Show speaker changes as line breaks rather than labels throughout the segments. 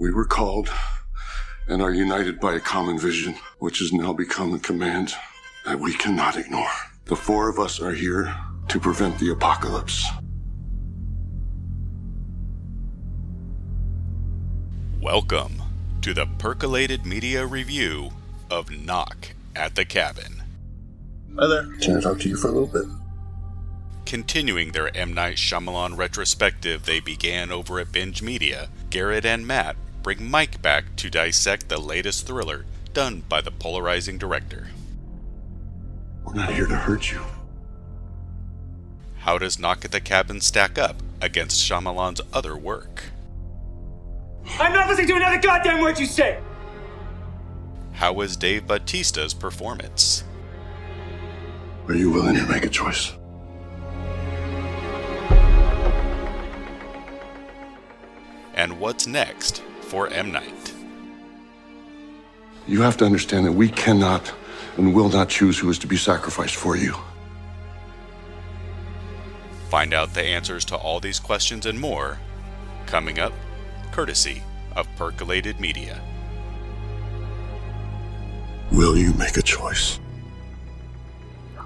We were called and are united by a common vision, which has now become a command that we cannot ignore. The four of us are here to prevent the apocalypse.
Welcome to the Percolated Media Review of Knock at the Cabin.
Hi there. Can I talk to you for a little bit?
Continuing their M. Night Shyamalan retrospective they began over at Binge Media, Garrett and Matt bring Mike back to dissect the latest thriller done by the polarizing director.
We're not here to hurt you.
How does Knock at the Cabin stack up against Shyamalan's other work?
I'm not listening to another goddamn word you say!
How was Dave Bautista's performance?
Are you willing to make a choice?
And what's next for M. Night?
You have to understand that we cannot and will not choose who is to be sacrificed for you.
Find out the answers to all these questions and more coming up, courtesy of Percolated Media.
Will you make a choice?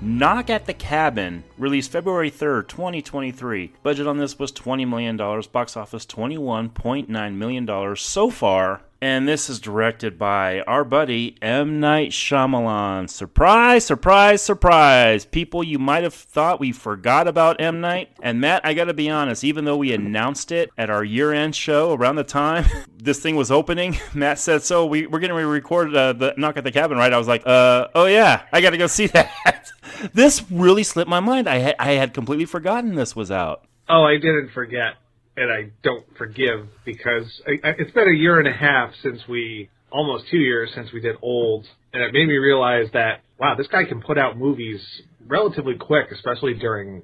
Knock at the Cabin, released February 3rd, 2023. Budget on this was $20 million, box office $21.9 million so far. And this is directed by our buddy M. Night Shyamalan. Surprise, surprise, surprise. People, you might have thought we forgot about M. Night. And Matt, I gotta be honest, even though we announced it at our year end show around the time this thing was opening, Matt said, So we, we're gonna record uh, the Knock at the Cabin, right? I was like, uh, oh yeah, I gotta go see that. this really slipped my mind. I, I had completely forgotten this was out.
Oh, I didn't forget, and I don't forgive because I, I, it's been a year and a half since we, almost two years since we did Old, and it made me realize that wow, this guy can put out movies relatively quick, especially during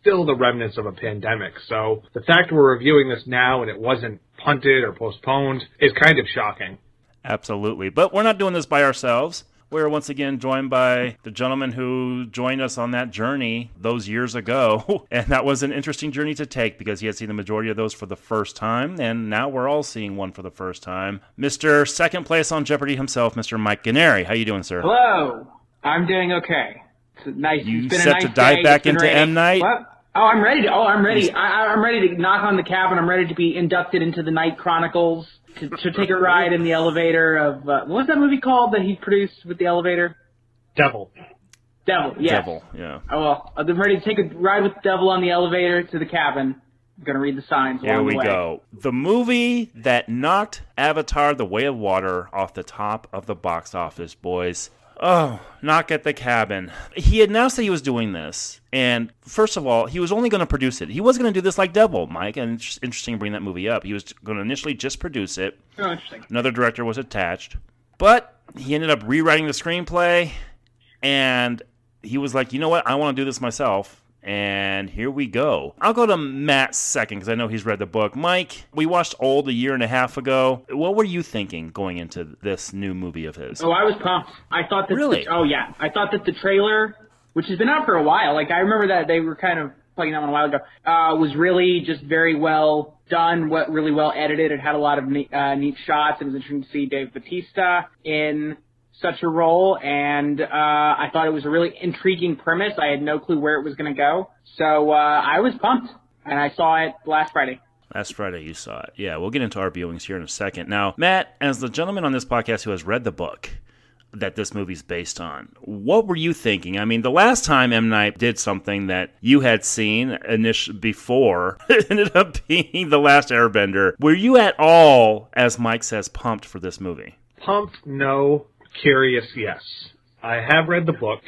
still the remnants of a pandemic. So the fact we're reviewing this now and it wasn't punted or postponed is kind of shocking.
Absolutely. But we're not doing this by ourselves. We're once again joined by the gentleman who joined us on that journey those years ago. And that was an interesting journey to take because he had seen the majority of those for the first time. And now we're all seeing one for the first time. Mr. Second Place on Jeopardy himself, Mr. Mike Guarnieri. How you doing, sir?
Hello. I'm doing okay. It's nice.
You
it's been
set
nice
to dive
day.
back into
raining.
M. Night?
What? Oh, I'm ready to. Oh, I'm ready. I, I'm ready to knock on the cabin. I'm ready to be inducted into the Night Chronicles. To, to take a ride in the elevator of uh, what was that movie called that he produced with the elevator?
Devil.
Devil. Yes.
Devil, yeah.
Oh well, I'm ready to take a ride with the devil on the elevator to the cabin. I'm gonna read the signs.
Here
along
we
the way.
go. The movie that knocked Avatar The Way of Water off the top of the box office, boys. Oh, knock at the cabin. He announced that he was doing this. And first of all, he was only going to produce it. He was going to do this like Devil, Mike. And it's interesting to bring that movie up. He was going to initially just produce it.
Oh, interesting.
Another director was attached. But he ended up rewriting the screenplay. And he was like, you know what? I want to do this myself. And here we go. I'll go to Matt second because I know he's read the book. Mike, we watched Old a year and a half ago. What were you thinking going into this new movie of his?
Oh, I was pumped. I thought that.
Really?
The, oh yeah, I thought that the trailer, which has been out for a while, like I remember that they were kind of playing that one a while ago, uh, was really just very well done. What really well edited. It had a lot of neat, uh, neat shots. It was interesting to see Dave Bautista in such a role, and uh, I thought it was a really intriguing premise. I had no clue where it was going to go, so uh, I was pumped, and I saw it last Friday.
Last Friday you saw it. Yeah, we'll get into our viewings here in a second. Now, Matt, as the gentleman on this podcast who has read the book that this movie's based on, what were you thinking? I mean, the last time M. Night did something that you had seen initially before it ended up being The Last Airbender. Were you at all, as Mike says, pumped for this movie?
Pumped, no. Curious, yes. I have read the book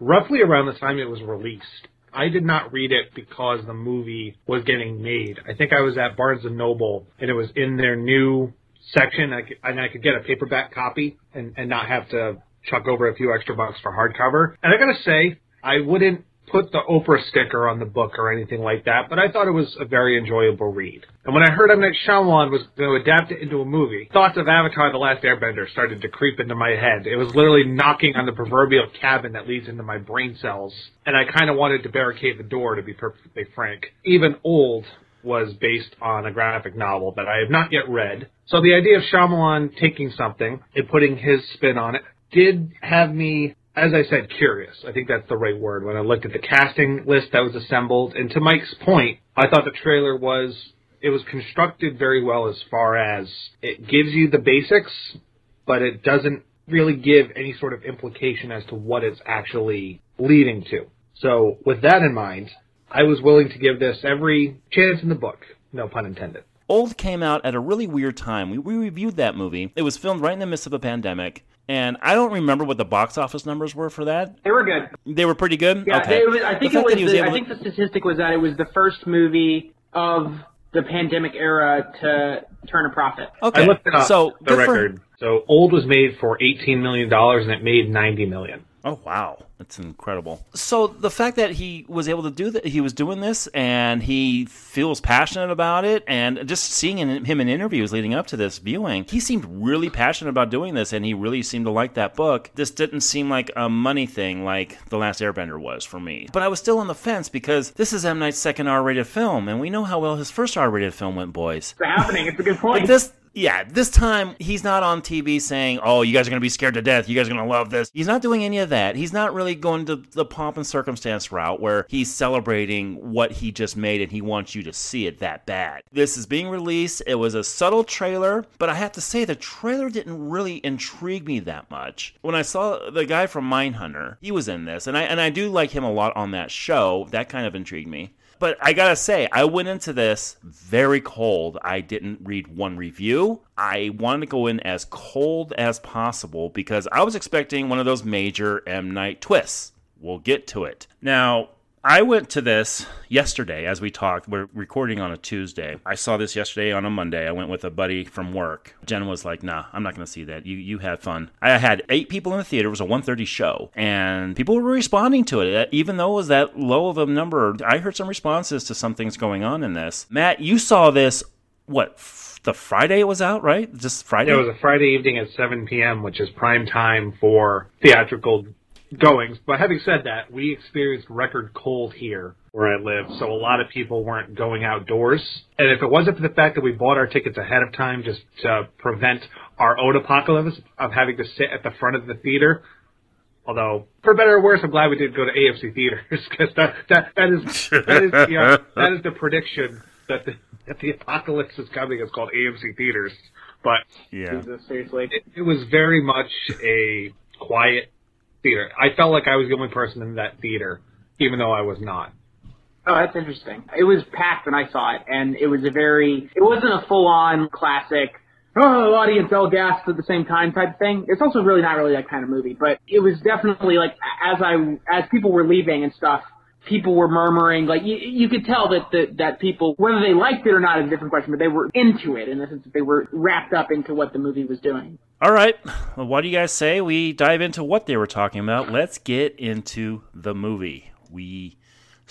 roughly around the time it was released. I did not read it because the movie was getting made. I think I was at Barnes and Noble and it was in their new section, I could, and I could get a paperback copy and, and not have to chuck over a few extra bucks for hardcover. And I gotta say, I wouldn't put the Oprah sticker on the book or anything like that, but I thought it was a very enjoyable read. And when I heard M. Night Shyamalan was going to adapt it into a movie, thoughts of Avatar The Last Airbender started to creep into my head. It was literally knocking on the proverbial cabin that leads into my brain cells, and I kind of wanted to barricade the door, to be perfectly frank. Even old was based on a graphic novel that I have not yet read. So the idea of Shyamalan taking something and putting his spin on it did have me, as I said, curious. I think that's the right word. When I looked at the casting list that was assembled, and to Mike's point, I thought the trailer was it was constructed very well as far as it gives you the basics, but it doesn't really give any sort of implication as to what it's actually leading to. So with that in mind, I was willing to give this every chance in the book, no pun intended.
Old came out at a really weird time. We, we reviewed that movie. It was filmed right in the midst of a pandemic. And I don't remember what the box office numbers were for that.
They were good.
They were pretty good.
Yeah,
okay.
was- I think
The
it was.
that was
the,
able
I
to-
think the statistic was that it was the first movie of the pandemic era to turn a profit.
Okay.
I looked it up.
So
the
good for-
record. So old was made for eighteen million dollars and it made ninety million.
Oh wow, that's incredible. So the fact that he was able to do that, he was doing this, and he feels passionate about it, and just seeing in, him in interviews leading up to this viewing, he seemed really passionate about doing this, and he really seemed to like that book. This didn't seem like a money thing like The Last Airbender was for me, but I was still on the fence because this is M Night's second R-rated film, and we know how well his first R-rated film went, boys.
It's happening. It's a good point.
But this, yeah, this time he's not on TV saying, "Oh, you guys are going to be scared to death. You guys are going to love this." He's not doing any of that. He's not really going to the pomp and circumstance route where he's celebrating what he just made and he wants you to see it that bad. This is being released. It was a subtle trailer, but I have to say the trailer didn't really intrigue me that much. When I saw the guy from Mindhunter, he was in this, and I and I do like him a lot on that show. That kind of intrigued me. But I gotta say, I went into this very cold. I didn't read one review. I wanted to go in as cold as possible because I was expecting one of those major M. Night twists. We'll get to it. Now, I went to this yesterday as we talked. We're recording on a Tuesday. I saw this yesterday on a Monday. I went with a buddy from work. Jen was like, "Nah, I'm not going to see that. You you had fun." I had eight people in the theater. It was a 1:30 show, and people were responding to it, even though it was that low of a number. I heard some responses to some things going on in this. Matt, you saw this. What the Friday it was out, right? Just Friday.
It was a Friday evening at seven PM, which is prime time for theatrical goings. But having said that, we experienced record cold here where I live, so a lot of people weren't going outdoors. And if it wasn't for the fact that we bought our tickets ahead of time just to prevent our own apocalypse of having to sit at the front of the theater, although for better or worse, I'm glad we did go to AMC theaters because that, that that is that is the uh, that is the prediction that the that the apocalypse is coming. It's called AMC theaters, but
yeah.
Jesus, seriously.
it, it was very much a quiet theater. I felt like I was the only person in that theater, even though I was not.
Oh, that's interesting. It was packed when I saw it, and it was a very. It wasn't a full-on classic. Oh, audience all gasped at the same time type thing. It's also really not really that kind of movie, but it was definitely like as I as people were leaving and stuff, people were murmuring. Like you, you could tell that that people, whether they liked it or not, is a different question, but they were into it in the sense that they were wrapped up into what the movie was doing.
All right. Well, what do you guys say we dive into what they were talking about? Let's get into the movie. We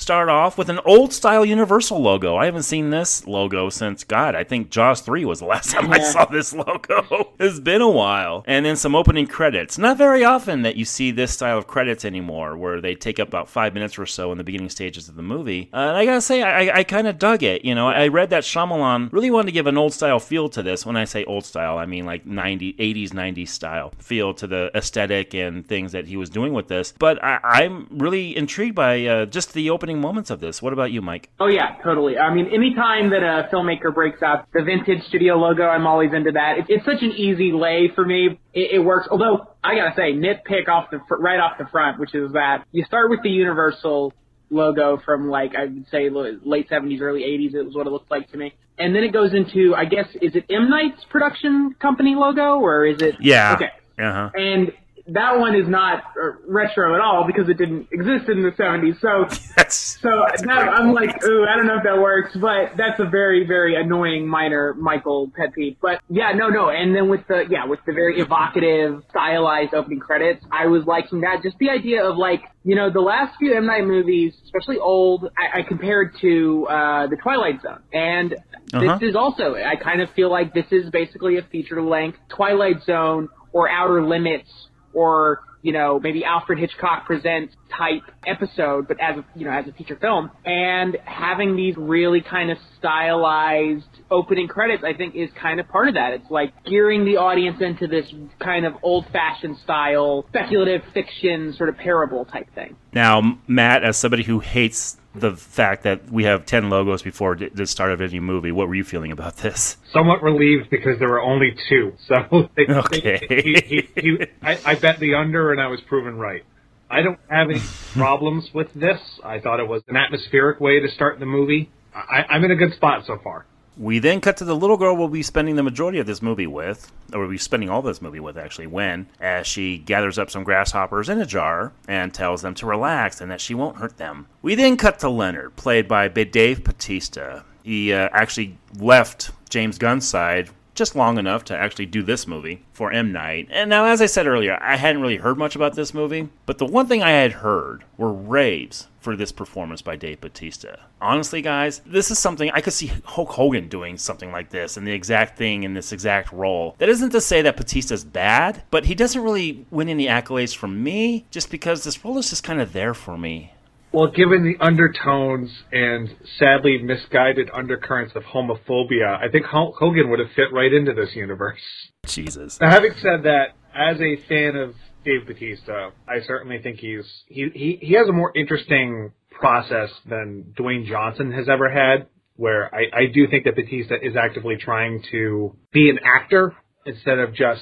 start off with an old style Universal logo. I haven't seen this logo since God. I think Jaws 3 was the last time I saw this logo. It's been a while. And then some opening credits. Not very often that you see this style of credits anymore, where they take up about five minutes or so in the beginning stages of the movie. Uh, and I gotta say, I, I kind of dug it. You know, I read that Shyamalan really wanted to give an old style feel to this. When I say old style, I mean like 90, 80s, 90s style feel to the aesthetic and things that he was doing with this. But I, I'm really intrigued by uh, just the opening moments of this. What about you, Mike?
Oh yeah, totally. I mean, anytime that a filmmaker breaks out the vintage studio logo, I'm always into that. It's, it's such an easy lay for me. It, it works. Although I gotta say, nitpick off the fr- right off the front, which is that you start with the Universal logo from like I would say late 70s, early 80s. It was what it looked like to me. And then it goes into, I guess, is it M Night's production company logo or is it?
Yeah.
Okay.
Uh huh.
And that one is not uh, retro at all because it didn't exist in the 70s. So
That's
so that, I'm like, ooh, I don't know if that works, but that's a very, very annoying minor Michael pet peeve. But yeah, no, no. And then with the, yeah, with the very evocative, stylized opening credits, I was liking that. Just the idea of like, you know, the last few M. Night movies, especially old, I, I compared to, uh, The Twilight Zone. And
Uh-huh.
this is also, I kind of feel like this is basically a feature length Twilight Zone or Outer Limits or you know, maybe Alfred Hitchcock presents type episode, but as a, you know, as a feature film. And having these really kind of stylized opening credits, I think is kind of part of that. It's like gearing the audience into this kind of old fashioned style, speculative fiction sort of parable type thing.
Now, Matt, as somebody who hates the fact that we have 10 logos before the start of any movie. What were you feeling about this?
Somewhat relieved because there were only two. So they,
okay.
They, he, he, he, I, I bet the under and I was proven right. I don't have any problems with this. I thought it was an atmospheric way to start the movie. I, I'm in a good spot so far.
We then cut to the little girl we'll be spending the majority of this movie with, or we'll be spending all this movie with actually, when, as she gathers up some grasshoppers in a jar and tells them to relax and that she won't hurt them. We then cut to Leonard, played by Dave Bautista. He uh, actually left James Gunn's side just long enough to actually do this movie for M. Night. And now, as I said earlier, I hadn't really heard much about this movie, but the one thing I had heard were raves for this performance by Dave Bautista. Honestly, guys, this is something I could see Hulk Hogan doing something like this and the exact thing in this exact role. That isn't to say that Bautista's bad, but he doesn't really win any accolades from me just because this role is just kind of there for me.
Well, given the undertones and sadly misguided undercurrents of homophobia, I think Hulk Hogan would have fit right into this universe.
Jesus.
Now, having said that, as a fan of Dave Bautista, I certainly think he's he he, he has a more interesting process than Dwayne Johnson has ever had. Where I, I do think that Bautista is actively trying to be an actor instead of just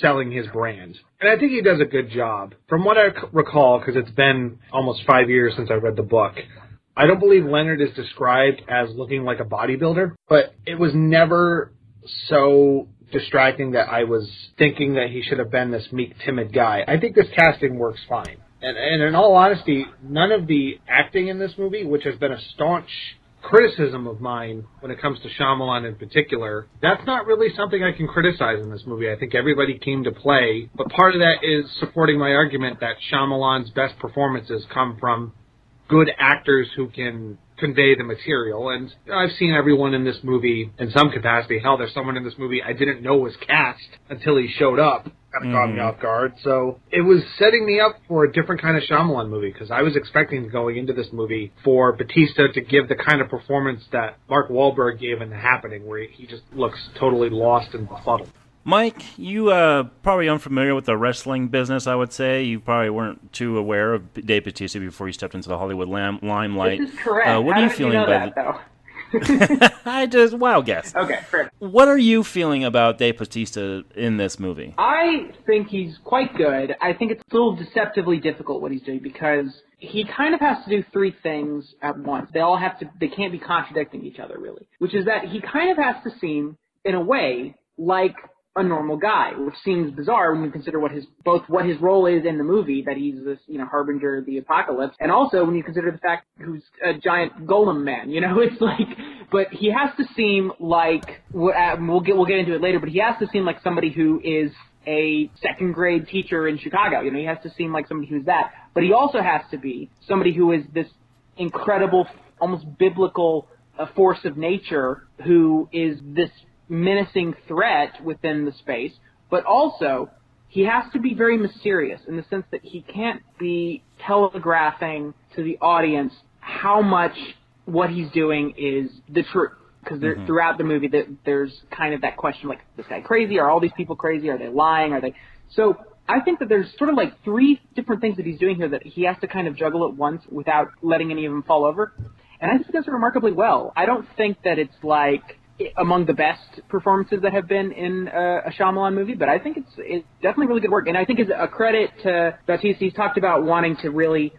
selling his brand. And I think he does a good job. From what I recall, because it's been almost five years since I read the book, I don't believe Leonard is described as looking like a bodybuilder, but it was never so distracting that I was thinking that he should have been this meek, timid guy. I think this casting works fine. And, and in all honesty, none of the acting in this movie, which has been a staunch criticism of mine when it comes to Shyamalan in particular, that's not really something I can criticize in this movie. I think everybody came to play, but part of that is supporting my argument that Shyamalan's best performances come from good actors who can convey the material. And I've seen everyone in this movie in some capacity. Hell, there's someone in this movie I didn't know was cast until he showed up. Kind of caught me off guard. So it was setting me up for a different kind of Shyamalan movie because I was expecting going into this movie for Bautista to give the kind of performance that Mark Wahlberg gave in The Happening, where he just looks totally lost and befuddled.
Mike, you uh, probably unfamiliar with the wrestling business. I would say you probably weren't too aware of Dave Bautista before you stepped into the Hollywood lam- limelight.
This is correct.
Uh, what
How
are you feeling
you know
about
that, though?
I just wild guess.
Okay, fair.
What are you feeling about Dave Bautista in this movie?
I think he's quite good. I think it's a little deceptively difficult what he's doing because he kind of has to do three things at once. They all have to, they can't be contradicting each other really. Which is that he kind of has to seem, in a way, like a normal guy, which seems bizarre when you consider what his both what his role is in the movie that he's this you know harbinger of the apocalypse, and also when you consider the fact who's a giant golem man. You know, it's like, but he has to seem like we'll get we'll get into it later, but he has to seem like somebody who is a second grade teacher in Chicago. You know, he has to seem like somebody who's that, but he also has to be somebody who is this incredible, almost biblical uh, force of nature who is this menacing threat within the space, but also he has to be very mysterious in the sense that he can't be telegraphing to the audience how much what he's doing is the truth. Because mm-hmm. throughout the movie, that there's kind of that question, like, is this guy crazy? Are all these people crazy? Are they lying? Are they? So I think that there's sort of like three different things that he's doing here that he has to kind of juggle at once without letting any of them fall over. And I think he does it remarkably well. I don't think that it's like among the best performances that have been in a, a Shyamalan movie, but I think it's it's definitely really good work. And I think it's a credit to Bautista. He's talked about wanting to really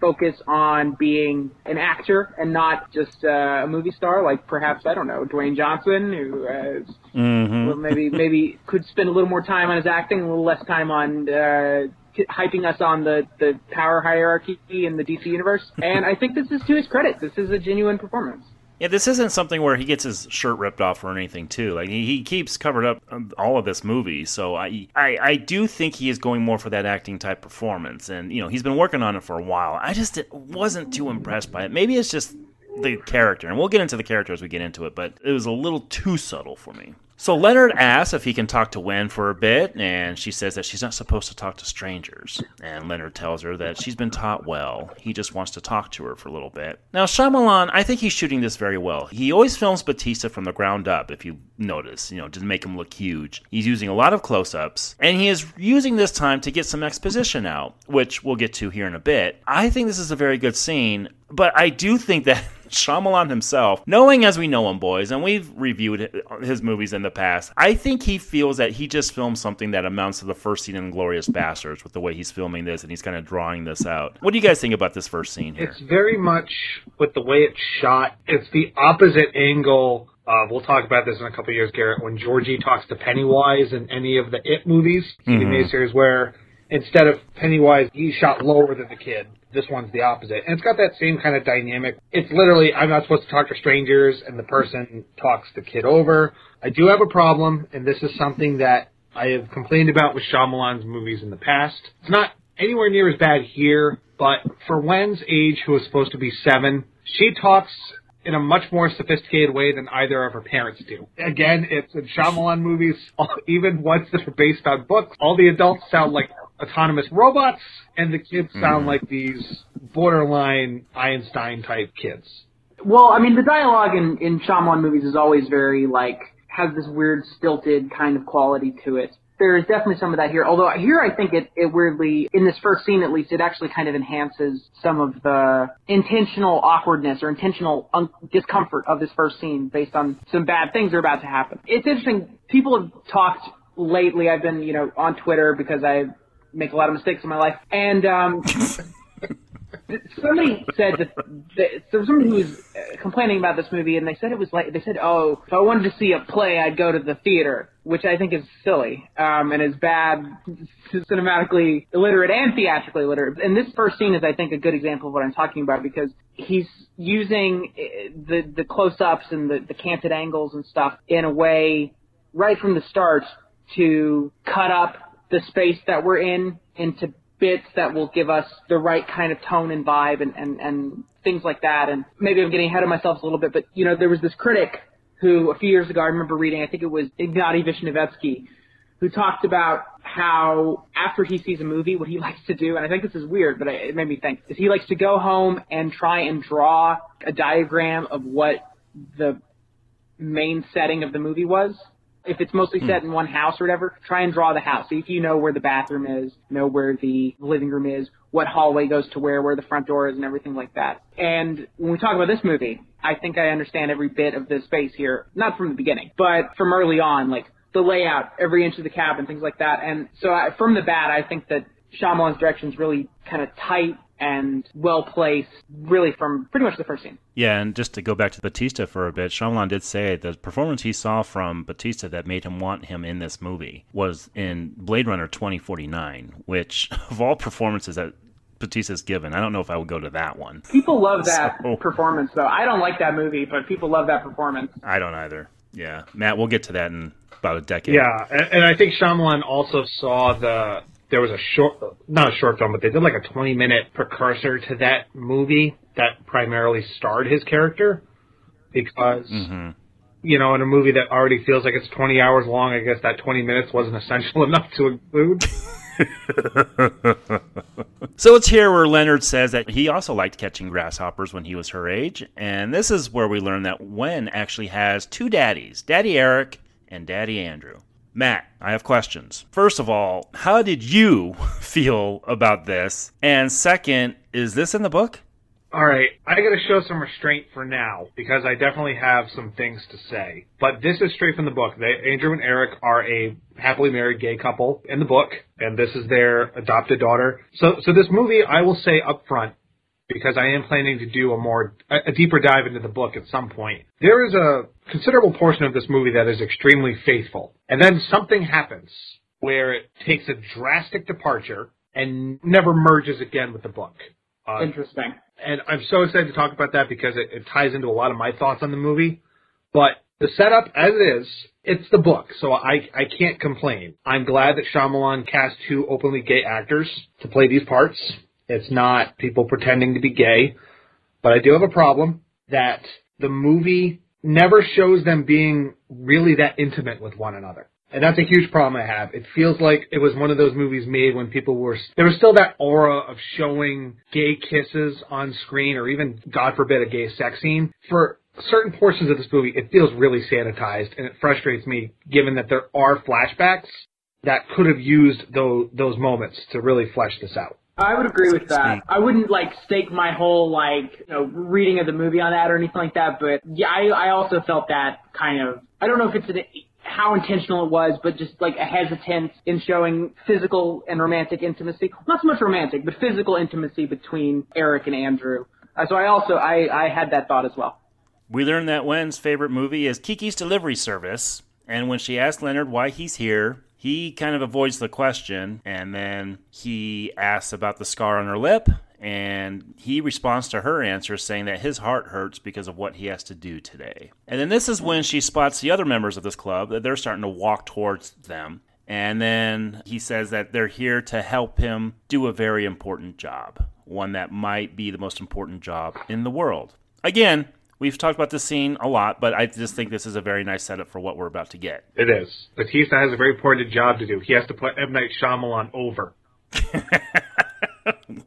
focus on being an actor and not just uh, a movie star, like perhaps I don't know Dwayne Johnson, who has
mm-hmm.
well, maybe maybe could spend a little more time on his acting, a little less time on. Uh, hyping us on the, the power hierarchy in the DC universe. And I think this is to his credit. This is a genuine performance.
Yeah, this isn't something where he gets his shirt ripped off or anything too. Like he, keeps covered up all of this movie, so I, I I do think he is going more for that acting type performance, and you know he's been working on it for a while. I just wasn't too impressed by it. Maybe it's just the character, and we'll get into the character as we get into it, but it was a little too subtle for me. So Leonard asks if he can talk to Wen for a bit, and she says that she's not supposed to talk to strangers. And Leonard tells her that she's been taught well. He just wants to talk to her for a little bit. Now, Shyamalan, I think he's shooting this very well. He always films Bautista from the ground up, if you notice, you know, to make him look huge. He's using a lot of close ups, and he is using this time to get some exposition out, which we'll get to here in a bit. I think this is a very good scene, but I do think that Shyamalan himself, knowing as we know him, boys, and we've reviewed his movies in the past, I think he feels that he just filmed something that amounts to the first scene in Glorious Bastards with the way he's filming this and he's kind of drawing this out. What do you guys think about this first scene here?
It's very much with the way it's shot. It's the opposite angle. Uh, we'll talk about this in a couple of years, Garrett. When Georgie talks to Pennywise in any of the It movies, TV
Mhm.
series, where instead of Pennywise, he's shot lower than the kid. This one's the opposite, and it's got that same kind of dynamic. It's literally I'm not supposed to talk to strangers, and the person talks the kid over. I do have a problem, and this is something that I have complained about with Shyamalan's movies in the past. It's not anywhere near as bad here, but for Wen's age, who is supposed to be seven, she talks in a much more sophisticated way than either of her parents do. Again, it's in Shyamalan movies, even ones that are based on books, all the adults sound like autonomous robots, and the kids hmm. sound like these borderline Einstein type kids.
Well, I mean, the dialogue in in Shyamalan movies is always very like has this weird stilted kind of quality to it. There is definitely some of that here. Although here, I think it, it weirdly, in this first scene at least, it actually kind of enhances some of the intentional awkwardness or intentional un- discomfort of this first scene based on some bad things that are about to happen. It's interesting. People have talked lately. I've been, you know, on Twitter because I make a lot of mistakes in my life, and um, somebody said that, that there was somebody who was uh, complaining about this movie, and they said it was like they said, "Oh, if I wanted to see a play, I'd go to the theater," which I think is silly um, and is bad, cinematically illiterate and theatrically illiterate. And this first scene is, I think, a good example of what I'm talking about because he's using uh, the the close-ups and the, the canted angles and stuff in a way right from the start to cut up the space that we're in into bits that will give us the right kind of tone and vibe and, and, and things like that. And maybe I'm getting ahead of myself a little bit, but you know, there was this critic who a few years ago I remember reading, I think it was Ignatiy Vishnevetsky, who talked about how after he sees a movie, what he likes to do, and I think this is weird, but it made me think, is he likes to go home and try and draw a diagram of what the main setting of the movie was. If it's mostly hmm. set in one house or whatever, try and draw the house. See if you know where the bathroom is, know where the living room is, what hallway goes to where, where the front door is, and everything like that. And when we talk about this movie, I think I understand every bit of the space here, not from the beginning, but from early on, like the layout, every inch of the cabin, things like that. And so I, from the bat, I think that Shyamalan's direction is really kind of tight and well placed, really from pretty much the first scene.
Yeah, and just to go back to Bautista for a bit, Shyamalan did say the performance he saw from Bautista that made him want him in this movie was in Blade Runner 2049, which, of all performances that Bautista's given, I don't know if I would go to that one.
People love that
So-
performance, though. I don't like that movie, but people love that performance.
I don't either. Yeah, Matt, we'll get to that in about a decade.
Yeah, and, and I think Shyamalan also saw the there was a short, not a short film, but they did like a 20 minute precursor to that movie that primarily starred his character because mm-hmm. you know in a movie that already feels like it's 20 hours long, I guess that 20 minutes wasn't essential enough to include.
So it's here where Leonard says that he also liked catching grasshoppers when he was her age, and this is where we learn that Wen actually has two daddies, Daddy Eric and Daddy Andrew. Matt, I have questions. First of all, how did you feel about this? And second, is this in the book?
All right, I got to show some restraint for now because I definitely have some things to say. But this is straight from the book. They, Andrew and Eric are a happily married gay couple in the book, and this is their adopted daughter. So, so this movie, I will say up front, because I am planning to do a more a, deeper dive into the book at some point. There is a considerable portion of this movie that is extremely faithful, and then something happens where it takes a drastic departure and never merges again with the book. Uh,
Interesting.
and I'm so excited to talk about that because it, it ties into a lot of my thoughts on the movie. But the setup, as it is, it's the book, so I I can't complain. I'm glad that Shyamalan cast two openly gay actors to play these parts. It's not people pretending to be gay, but I do have a problem that the movie never shows them being really that intimate with one another. And that's a huge problem I have. It feels like it was one of those movies made when people were, there was still that aura of showing gay kisses on screen or even, God forbid, a gay sex scene. For certain portions of this movie, it feels really sanitized and it frustrates me given that there are flashbacks that could have used those, those moments to really flesh this out.
I would agree with that. I wouldn't like stake my whole like you know reading of the movie on that or anything like that. But yeah, I I also felt that kind of. I don't know if it's an, how intentional it was, but just like a hesitance in showing physical and romantic intimacy. Not so much romantic, but physical intimacy between Eric and Andrew. Uh, so I also I I had that thought as well.
We learned that Wen's favorite movie is Kiki's Delivery Service, and when she asked Leonard why he's here, he kind of avoids the question and then he asks about the scar on her lip and he responds to her answer saying that his heart hurts because of what he has to do today. And then this is when she spots the other members of this club that they're starting to walk towards them. And then he says that they're here to help him do a very important job, one that might be the most important job in the world. Again, We've talked about this scene a lot, but I just think this is a very nice setup for what we're about to get.
It is. Bautista has a very important job to do. He has to put M. Night Shyamalan over.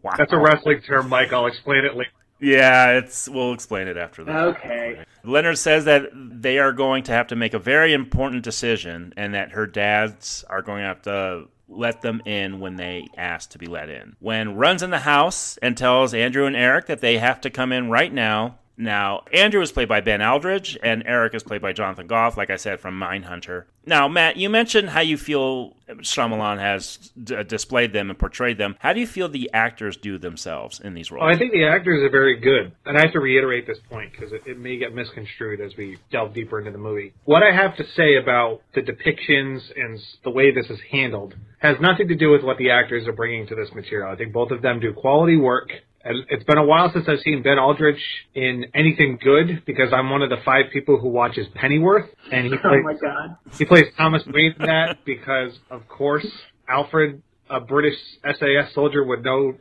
wow.
That's a wrestling term, Mike. I'll explain it later.
Yeah, it's we'll explain it after that.
Okay.
Leonard says that they are going to have to make a very important decision and that her dads are going to have to let them in when they ask to be let in. Wen runs in the house and tells Andrew and Eric that they have to come in right now now, Andrew is played by Ben Aldridge, and Eric is played by Jonathan Groff, like I said, from Mindhunter. Now, Matt, you mentioned how you feel Shyamalan has d- uh, displayed them and portrayed them. How do you feel the actors do themselves in these roles?
Oh, I think the actors are very good. And I have to reiterate this point because it, it may get misconstrued as we delve deeper into the movie. What I have to say about the depictions and the way this is handled has nothing to do with what the actors are bringing to this material. I think both of them do quality work. It's been a while since I've seen Ben Aldridge in anything good because I'm one of the five people who watches Pennyworth, and he
Oh
plays
my god.
he plays Thomas Wayne in that because, of course, Alfred, a British SAS soldier, would know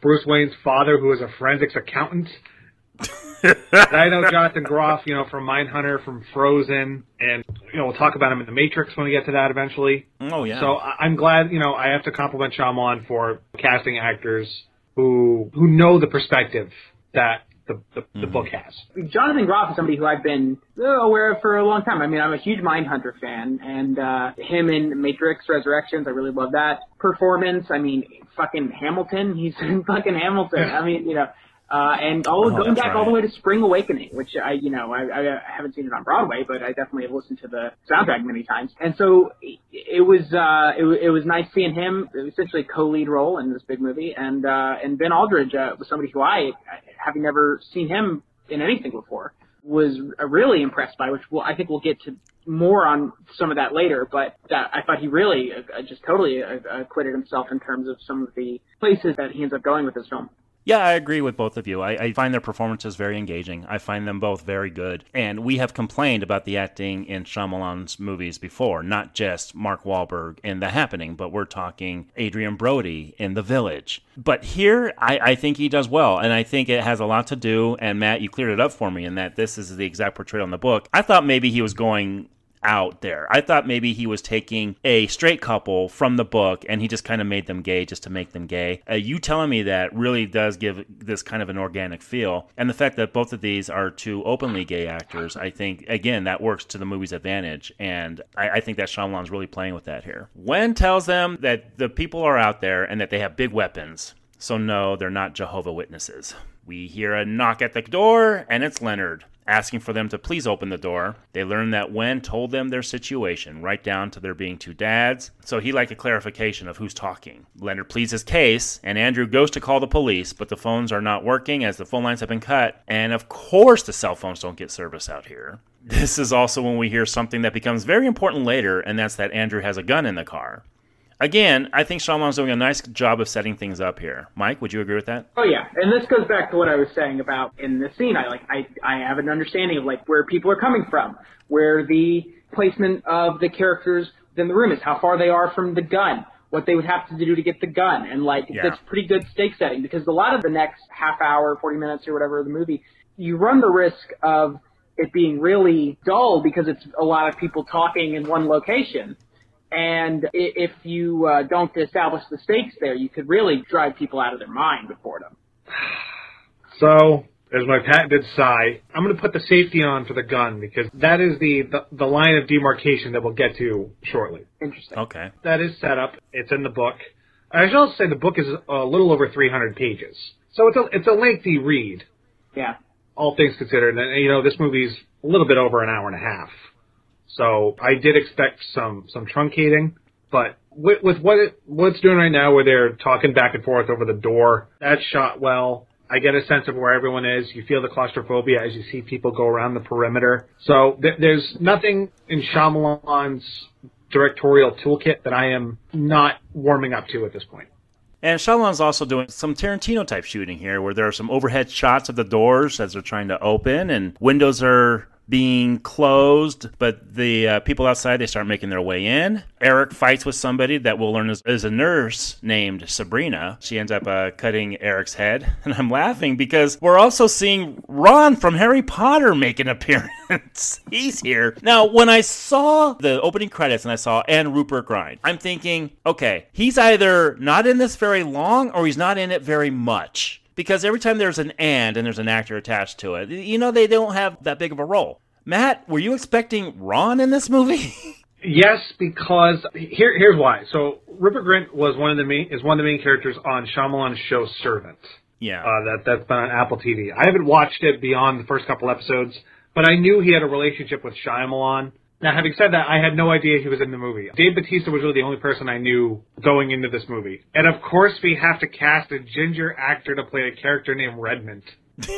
Bruce Wayne's father, who is a forensics accountant. and I know Jonathan Groff, you know, from Mindhunter, from Frozen, and you know we'll talk about him in The Matrix when we get to that eventually.
oh, yeah.
So I- I'm glad, you know, I have to compliment Shyamalan for casting actors who who know the perspective that the the, the book has.
Jonathan Groff is somebody who I've been uh, aware of for a long time. I mean, I'm a huge Mindhunter fan, and uh, him in Matrix Resurrections, I really love that performance. I mean, fucking Hamilton, he's in fucking Hamilton. I mean, you know, uh, and all
Oh,
going back all the way to Spring Awakening, which I, you know, I, I haven't seen it on Broadway, but I definitely have listened to the soundtrack many times. And so it, was, uh, it, it was nice seeing him, essentially co-lead role in this big movie, and uh, and Ben Aldridge uh, was somebody who I, having never seen him in anything before, was really impressed by, which we'll, I think we'll get to more on some of that later. But that, I thought he really uh, just totally uh, acquitted himself in terms of some of the places that he ends up going with this film.
Yeah, I agree with both of you. I, I find their performances very engaging. I find them both very good. And we have complained about the acting in Shyamalan's movies before, not just Mark Wahlberg in The Happening, but we're talking Adrien Brody in The Village. But here, I, I think he does well. And I think it has a lot to do. And Matt, you cleared it up for me in that this is the exact portrayal in the book. I thought maybe he was going out there. I thought maybe he was taking a straight couple from the book and he just kind of made them gay just to make them gay. Uh, you telling me that really does give this kind of an organic feel. And the fact that both of these are two openly gay actors, I think, again, that works to the movie's advantage. And I, I think that Shyamalan's really playing with that here. Wen tells them that the people are out there and that they have big weapons. So, no, they're not Jehovah Witnesses. We hear a knock at the door, and it's Leonard asking for them to please open the door. They learn that Wen told them their situation, right down to there being two dads. So he like a clarification of who's talking. Leonard pleads his case, and Andrew goes to call the police, but the phones are not working as the phone lines have been cut. And of course, the cell phones don't get service out here. This is also when we hear something that becomes very important later, and that's that Andrew has a gun in the car. Again, I think Shyamalan's doing a nice job of setting things up here. Mike, would you agree with that?
Oh yeah, and this goes back to what I was saying about in the scene. I like I I have an understanding of like where people are coming from, where the placement of the characters within the room is, how far they are from the gun, what they would have to do to get the gun, and like
Yeah.
that's pretty good stake setting because a lot of the next half hour, forty minutes or whatever of the movie, you run the risk of it being really dull because it's a lot of people talking in one location. And if you uh, don't establish the stakes there, you could really drive people out of their mind with boredom.
So, as my patented sigh, I'm going to put the safety on for the gun because that is the, the, the line of demarcation that we'll get to shortly.
Interesting.
Okay.
That is set up. It's in the book. I should also say the book is a little over 300 pages. So it's a, it's a lengthy read,
Yeah.
all things considered. And, you know, this movie's a little bit over an hour and a half. So I did expect some, some truncating, but with, with what it, doing right now where they're talking back and forth over the door, that shot well. I get a sense of where everyone is. You feel the claustrophobia as you see people go around the perimeter. So th- there's nothing in Shyamalan's directorial toolkit that I am not warming up to at this point.
And Shyamalan's also doing some Tarantino type shooting here, where there are some overhead shots of the doors as they're trying to open, and windows are being closed, but the uh, people outside they start making their way in. Eric fights with somebody that we'll learn is, is a nurse named Sabrina. She ends up uh, cutting Eric's head, and I'm laughing because we're also seeing Ron from Harry Potter make an appearance. He's here now. When I saw the opening credits and I saw and Rupert Grint, I'm thinking, okay, he's either not in this very long or he's not in it very much because every time there's an and and there's an actor attached to it, you know they don't have that big of a role. Matt, were you expecting Ron in this movie?
Yes, because here here's why. So Rupert Grint was one of the main is one of the main characters on Shyamalan's show Servant.
yeah.
Uh, that that's been on Apple TV. I haven't watched it beyond the first couple episodes, but I knew he had a relationship with Shyamalan. Now, having said that, I had no idea he was in the movie. Dave Bautista was really the only person I knew going into this movie. And of course, we have to cast a ginger actor to play a character named Redmond.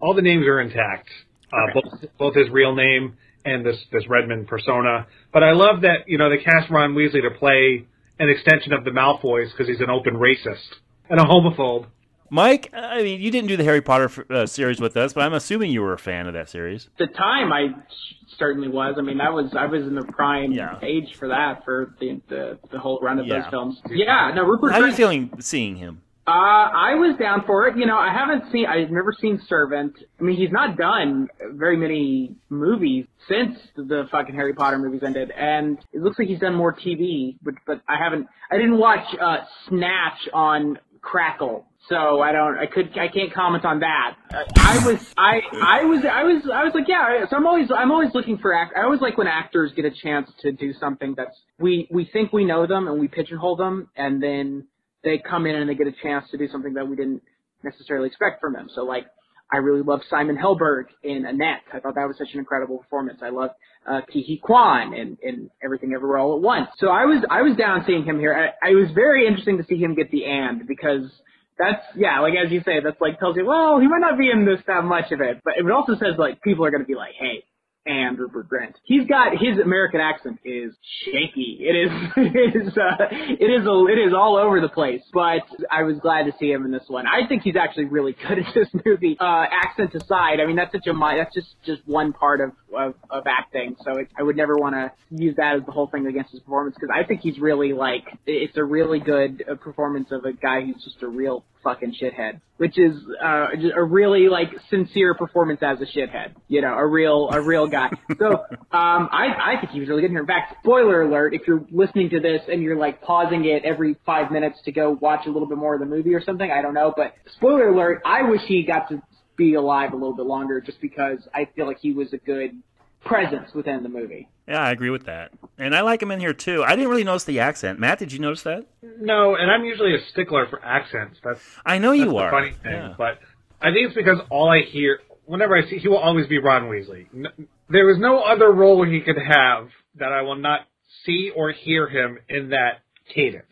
All the names are intact, uh, both both his real name and this this Redmond persona. But I love that you know they cast Ron Weasley to play an extension of the Malfoys because he's an open racist and a homophobe.
Mike, I mean, you didn't do the Harry Potter uh, series with us, but I'm assuming you were a fan of that series.
At the time, I certainly was. I mean, that was I was in the prime
Yeah.
age for that for the the, the whole run of
Yeah.
those films. Yeah, no, Rupert.
How are you feeling seeing him?
Uh, I was down for it. You know, I haven't seen, I've never seen Servant. I mean, he's not done very many movies since the fucking Harry Potter movies ended, and it looks like he's done more TV, but, but I haven't, I didn't watch, uh, Snatch on Crackle. So I don't, I could, I can't comment on that. I was, I, I was, I was, I was like, yeah. So I'm always, I'm always looking for act. I always like when actors get a chance to do something that's we, we think we know them and we pigeonhole them, and then they come in and they get a chance to do something that we didn't necessarily expect from them. So like, I really love Simon Helberg in Annette. I thought that was such an incredible performance. I love uh, Ke Huy Quan and, and Everything Everywhere All at Once. So I was I was down seeing him here. I, I was very interesting to see him get the and because that's yeah, like as you say, that's like tells you well he might not be in this that much of it, but it also says like people are to be like, hey, and Rupert Grint. He's got his American accent is shaky. It is it is uh, it is a, it is all over the place. But I was glad to see him in this one. I think he's actually really good at this movie. Uh, accent aside, I mean that's such a that's just just one part of of, of acting. So it, I would never want to use that as the whole thing against his performance because I think he's really like it's a really good uh, performance of a guy who's just a real fucking shithead, which is uh, a really like sincere performance as a shithead. You know, a real a real guy. So um, I I think he was really good here. In fact, spoiler alert: if you're listening to this and you're like pausing it every five minutes to go watch a little bit more of the movie or something, I don't know. But spoiler alert: I wish he got to be alive a little bit longer, just because I feel like he was a good presence within the movie.
Yeah, I agree with that, and I like him in here too. I didn't really notice the accent. Matt, did you notice that?
No, and I'm usually a stickler for accents. That's
I know
that's
you
the
are.
funny thing.
Yeah.
But I think it's because all I hear whenever I see he will always be Ron Weasley. N- There is no other role he could have that I will not see or hear him in that cadence.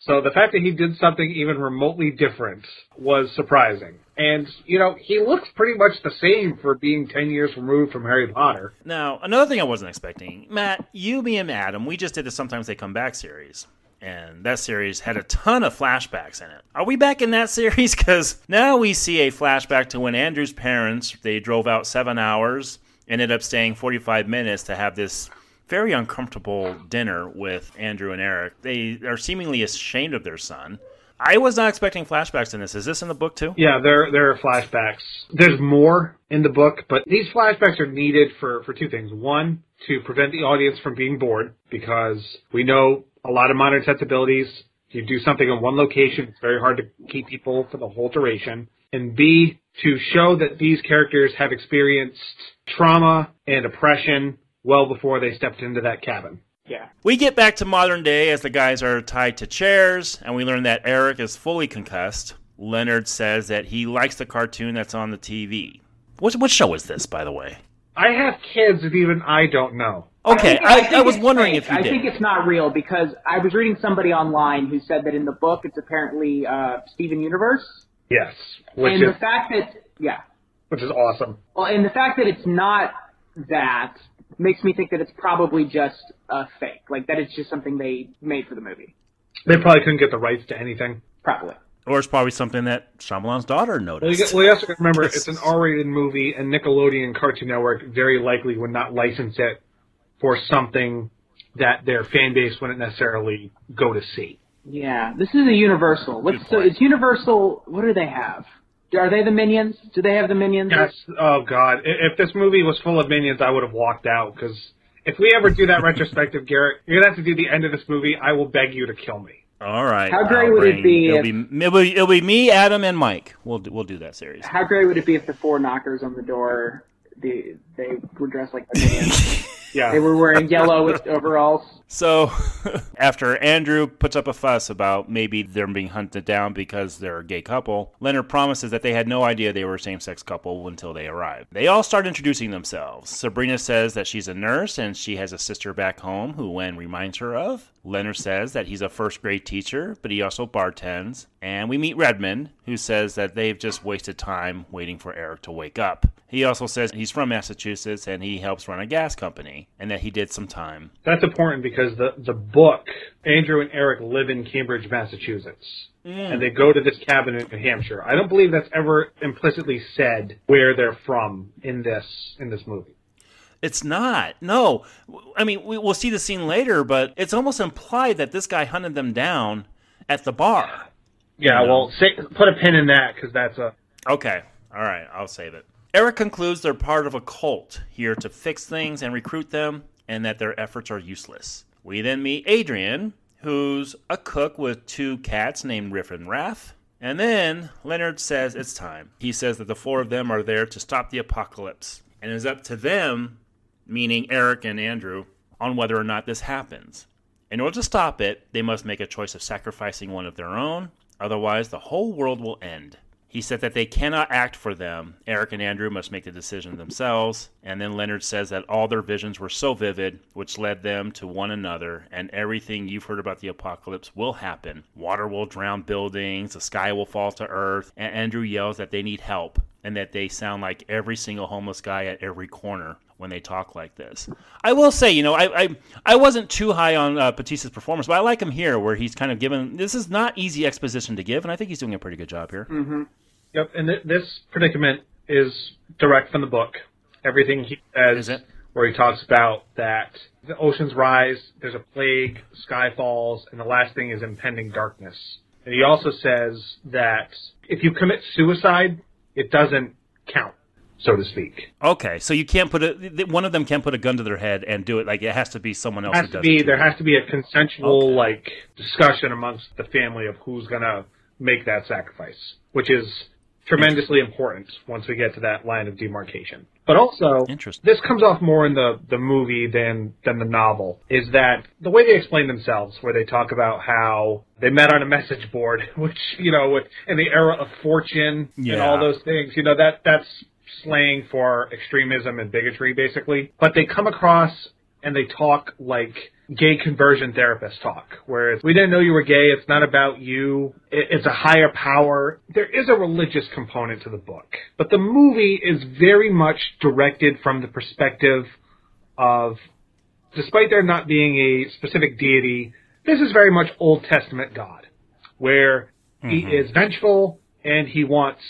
So the fact that he did something even remotely different was surprising. And, you know, he looks pretty much the same for being 10 years removed from Harry Potter.
Now, another thing I wasn't expecting, Matt, you, me, and Adam, we just did the Sometimes They Come Back series. And that series had a ton of flashbacks in it. Are we back in that series? Because now we see a flashback to when Andrew's parents, they drove out seven hours, ended up staying 45 minutes to have this very uncomfortable dinner with Andrew and Eric. They are seemingly ashamed of their son. I was not expecting flashbacks in this. Is this in the book too?
Yeah, there there are flashbacks. There's more in the book, but these flashbacks are needed for for two things. One, to prevent the audience from being bored, because we know a lot of modern sensibilities. You do something in one location, it's very hard to keep people for the whole duration. And B, to show that these characters have experienced trauma and oppression well before they stepped into that cabin.
Yeah.
We get back to modern day as the guys are tied to chairs, and we learn that Eric is fully concussed. Leonard says that he likes the cartoon that's on the TV. What, what show is this, by the way?
I have kids that even I don't know.
Okay,
think-
I,
think
I, was
it's
wondering
fake.
if you did.
I think it's not real because I was reading somebody online who said that in the book it's apparently uh, Steven Universe,
Yes, which
and
is
the fact that yeah,
which is awesome.
well, and the fact that it's not that makes me think that it's probably just a fake, like that it's just something they made for the movie,
They probably couldn't get the rights to anything.
probably.
or it's probably something that Shyamalan's daughter
Well, you,
noticed.
get, well, you also got to remember it's an R-rated movie, and Nickelodeon Cartoon Network very likely would not license it for something that their fan base wouldn't necessarily go to see.
Yeah, this is a Universal. What's
Good
so? It's Universal. What do they have? Are they the Minions? Do they have the Minions?
Yes. Oh God. I- If this movie was full of minions, I would have walked out. Because if we ever do that retrospective, Garrett, you're gonna have to do the end of this movie. I will beg you to kill me.
All right.
How great
I'll
would it be
It'll,
if-
be, it'll, be, it'll be me, Adam, and Mike. We'll do, we'll do that series.
How great would it be if the four knockers on the door, the, they were dressed like the Minions?
Yeah.
they were wearing yellow with overalls.
So, after Andrew puts up a fuss about maybe them being hunted down because they're a gay couple, Leonard promises that they had no idea they were a same sex couple until they arrived. They all start introducing themselves. Sabrina says that she's a nurse and she has a sister back home who Wen reminds her of. Leonard says that he's a first grade teacher, but he also bartends. And we meet Redmond, who says that they've just wasted time waiting for Eric to wake up. He also says he's from Massachusetts and he helps run a gas company, and that he did some time
That's important because the the book, Andrew and Eric live in Cambridge, Massachusetts, mm. and they go to this cabin in New Hampshire. I don't believe that's ever implicitly said where they're from in this in this movie.
It's not. No. I mean, we, we'll see the scene later, but it's almost implied that this guy hunted them down at the bar.
Yeah. Well, say, put a pin in that because that's a
Okay. All right. I'll save it. Eric concludes they're part of a cult here to fix things and recruit them, and that their efforts are useless. We then meet Adrian, who's a cook with two cats named Riff and Raff. And then Leonard says it's time. He says that the four of them are there to stop the apocalypse, and it's up to them, meaning Eric and Andrew, on whether or not this happens. In order to stop it, they must make a choice of sacrificing one of their own, otherwise, the whole world will end. He said that they cannot act for them. Eric and Andrew must make the decision themselves. And then Leonard says that all their visions were so vivid, which led them to one another, and everything you've heard about the apocalypse will happen. Water will drown buildings, the sky will fall to earth, and Andrew yells that they need help, and that they sound like every single homeless guy at every corner when they talk like this. I will say, you know, I I, I wasn't too high on uh, Bautista's performance, but I like him here, where he's kind of given. This is not easy exposition to give, and I think he's doing a pretty good job here.
Yep, and th- this predicament is direct from the book. Everything he says, where he talks about that the oceans rise, there's a plague, sky falls, and the last thing is impending darkness. And he also says that if you commit suicide, it doesn't count, so to speak.
Okay, so you can't put a one of them can't put a gun to their head and do it. Like it has to be someone else
Has
who
to
does
be
it.
there has to be a consensual
Okay.
like discussion amongst the family of who's gonna make that sacrifice, which is tremendously important once we get to that line of demarcation. But also, this comes off more in the, the movie than than the novel. Is that the way they explain themselves, where they talk about how they met on a message board, which you know, with in the era of 4chan and all those things, you know that that's slang for extremism and bigotry, basically. But they come across and they talk like gay conversion therapists talk, whereas we didn't know you were gay. It's not about you. It's a higher power. There is a religious component to the book, but the movie is very much directed from the perspective of, despite there not being a specific deity, this is very much Old Testament God, where he mm-hmm. is vengeful and he wants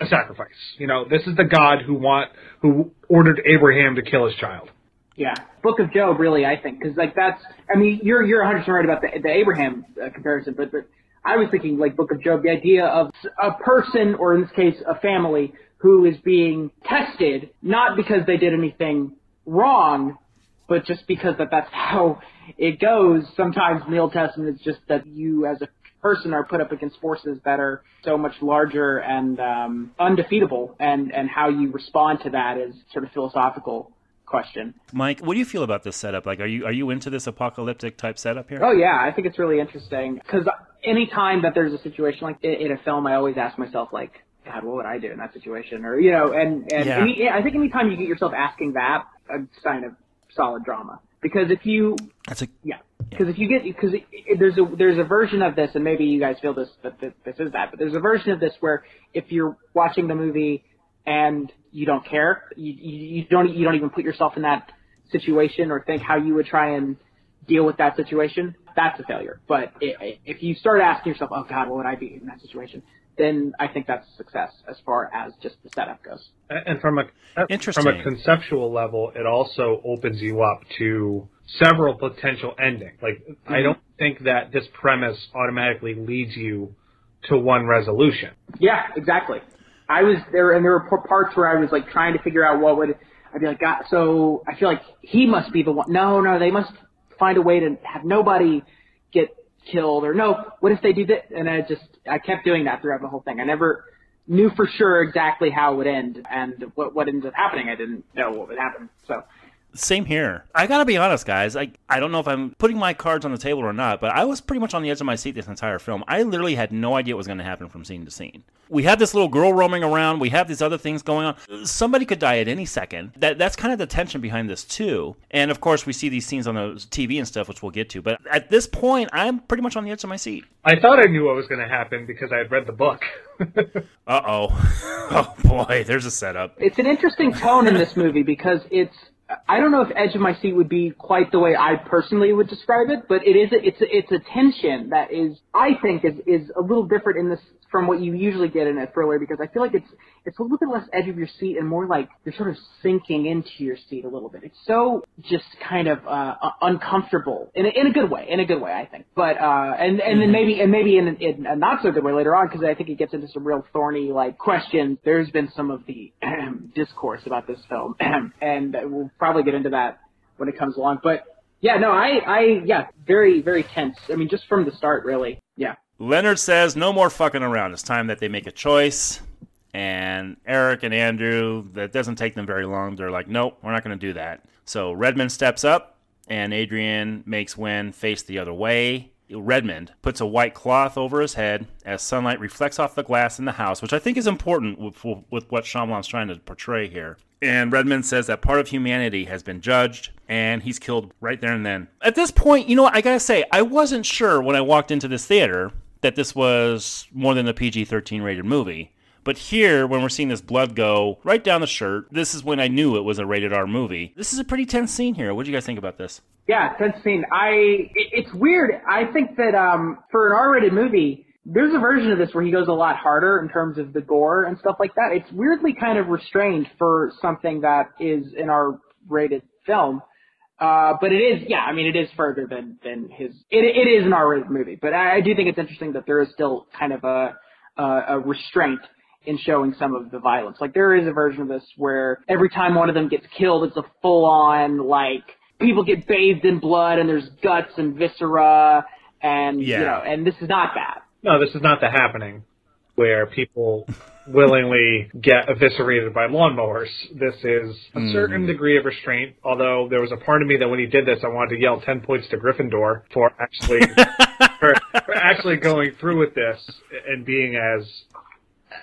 a sacrifice. You know, this is the God who want who ordered Abraham to kill his child.
Yeah, Book of Job, really, I think, because like that's. I mean, you're you're 100 percent right about the the Abraham uh, comparison, but but I was thinking like Book of Job, the idea of a person, or in this case, a family, who is being tested, not because they did anything wrong, but just because that that's how it goes. Sometimes in the Old Testament, it's just that you as a person are put up against forces that are so much larger and um, undefeatable, and and how you respond to that is sort of philosophical question.
Mike, what do you feel about this setup? Like, are you are you into this apocalyptic type setup here?
Oh yeah, I think it's really interesting because anytime that there's a situation like in, in a film, I always ask myself like, God, what would I do in that situation? Or you know, and and
Yeah.
any, I think anytime you get yourself asking that, uh, a sign of solid drama. Because if you
That's a
yeah. Because if you get, because there's a there's a version of this, and maybe you guys feel this, but this, this is that. But there's a version of this where if you're watching the movie and you don't care, you, you you don't you don't even put yourself in that situation or think how you would try and deal with that situation. That's a failure. But i- if you start asking yourself, oh God, what would I be in that situation? Then I think that's a success as far as just the setup goes.
And from a uh,
from
a conceptual level, it also opens you up to several potential endings. Like I mm-hmm. don't think that this premise automatically leads you to one resolution.
Yeah, exactly. I was there, and there were parts where I was like trying to figure out what would. I'd be like, God, so I feel like he must be the one. No, no, they must find a way to have nobody get killed, or no, what if they do this? And I just, I kept doing that throughout the whole thing. I never knew for sure exactly how it would end, and what what ended up happening, I didn't know what would happen. So
Same here. I gotta be honest, guys. I I don't know if I'm putting my cards on the table or not, but I was pretty much on the edge of my seat this entire film. I literally had no idea what was going to happen from scene to scene. We have this little girl roaming around. We have these other things going on. Somebody could die at any second. That that's kind of the tension behind this too. And of course, we see these scenes on the TV and stuff, which we'll get to. But at this point, I'm pretty much on the edge of my seat.
I thought I knew what was going to happen because I had read the book.
Uh oh. oh boy, there's a setup.
it's an interesting tone in this movie because it's I don't know if Edge of My Seat would be quite the way I personally would describe it, but it is a, it's a, it's a tension that is I think is is a little different in this from what you usually get in a thriller because I feel like it's it's a little bit less edge of your seat and more like you're sort of sinking into your seat a little bit. It's so just kind of uh, uncomfortable in a, in a good way, in a good way I think. But uh, and and then maybe and maybe in, in a not so good way later on because I think it gets into some real thorny like questions. There's been some of the discourse about this film, and we'll probably get into that when it comes along. But yeah, no, I I yeah, very very tense. I mean, just from the start, really. Yeah.
Leonard says, no more fucking around. It's time that they make a choice. And Eric and Andrew, that doesn't take them very long. They're like, nope, we're not going to do that. So Redmond steps up, and Adrian makes Wen face the other way. Redmond puts a white cloth over his head as sunlight reflects off the glass in the house, which I think is important with, with what Shyamalan's trying to portray here. And Redmond says that part of humanity has been judged, and he's killed right there and then. At this point, you know what? I gotta say, I wasn't sure when I walked into this theater that this was more than a PG 13 rated movie. But here, when we're seeing this blood go right down the shirt, this is when I knew it was a rated R movie. This is a pretty tense scene here. What do you guys think about this?
Yeah, tense scene. I it, it's weird. I think that um for an R-rated movie, there's a version of this where he goes a lot harder in terms of the gore and stuff like that. It's weirdly kind of restrained for something that is an R-rated film. Uh, but it is, yeah, I mean, it is further than, than his, it, it is an R-rated movie, but I, I do think it's interesting that there is still kind of a, a, a restraint in showing some of the violence. Like there is a version of this where every time one of them gets killed, it's a full-on, like, people get bathed in blood and there's guts and viscera and,
Yeah.
you know, and this is not bad.
No, this is not the happening where people willingly get eviscerated by lawnmowers. This is a mm-hmm. certain degree of restraint, although there was a part of me that when he did this, I wanted to yell 10 points to Gryffindor for actually, for, for actually going through with this and being as,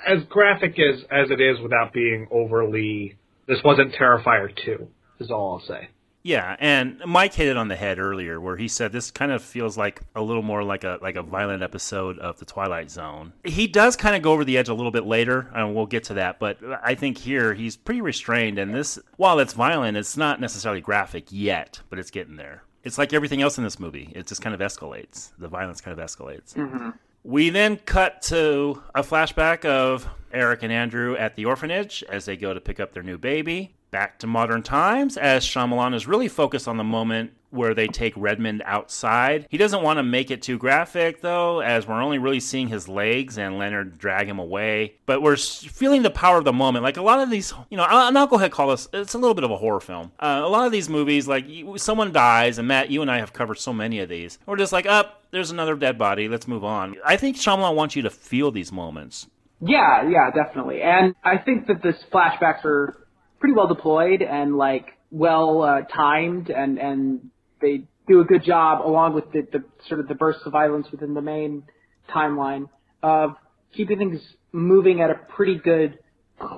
as graphic as, as it is without being overly, this wasn't Terrifier 2, is all I'll say.
Yeah, and Mike hit it on the head earlier, where he said this kind of feels like a little more like a like a violent episode of the Twilight Zone. He does kind of go over the edge a little bit later, and we'll get to that. But I think here he's pretty restrained, and this, while it's violent, it's not necessarily graphic yet, but it's getting there. It's like everything else in this movie; it just kind of escalates. The violence kind of escalates. Mm-hmm. We then cut to a flashback of Eric and Andrew at the orphanage as they go to pick up their new baby. Back to modern times as Shyamalan is really focused on the moment where they take Redmond outside. He doesn't want to make it too graphic, though, as we're only really seeing his legs and Leonard drag him away. But we're feeling the power of the moment. Like a lot of these, you know, and I'll go ahead call this, it's a little bit of a horror film. Uh, a lot of these movies, like someone dies, and Matt, you and I have covered so many of these. We're just like, up, oh, there's another dead body, let's move on. I think Shyamalan wants you to feel these moments.
Yeah, yeah, definitely. And I think that this flashbacks are pretty well deployed and like well uh, timed and and they do a good job along with the, the sort of the bursts of violence within the main timeline of keeping things moving at a pretty good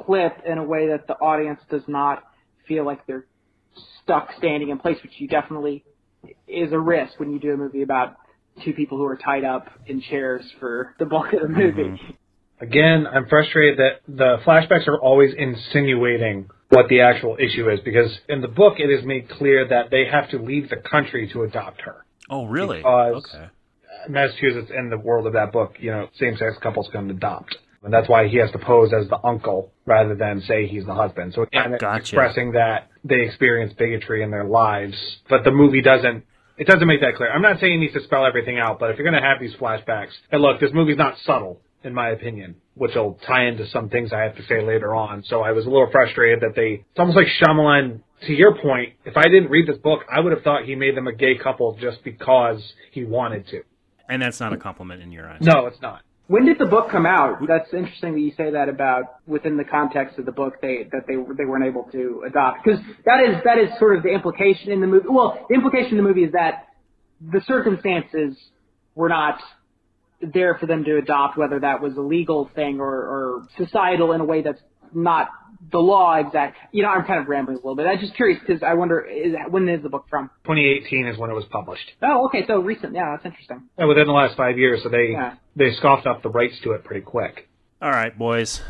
clip in a way that the audience does not feel like they're stuck standing in place, which you definitely is a risk when you do a movie about two people who are tied up in chairs for the bulk of the movie. Mm-hmm.
Again, I'm frustrated that the flashbacks are always insinuating what the actual issue is because in the book it is made clear that they have to leave the country to adopt her.
Oh, really?
Because okay. Massachusetts, in the world of that book, you know, same-sex couples can adopt. And that's why he has to pose as the uncle rather than say he's the husband. So kind of gotcha. expressing that they experience bigotry in their lives, but the movie doesn't it doesn't make that clear. I'm not saying he needs to spell everything out, but if you're going to have these flashbacks, and look, this movie's not subtle in my opinion, which will tie into some things I have to say later on. So I was a little frustrated that they, it's almost like Shyamalan, to your point, if I didn't read this book, I would have thought he made them a gay couple just because he wanted to.
And that's not a compliment in your eyes.
No, it's not.
When did the book come out? That's interesting that you say that about within the context of the book they that they they weren't able to adopt because that is that is sort of the implication in the movie. Well, the implication in the movie is that the circumstances were not there for them to adopt, whether that was a legal thing or, or societal in a way that's not the law exact. You know, I'm kind of rambling a little bit. I'm just curious because I wonder is, when is the book from?
2018 is when it was published.
Oh, okay, so recent. Yeah, that's interesting.
Yeah, within the last five years, so they yeah. they scoffed up the rights to it pretty quick.
All right, boys.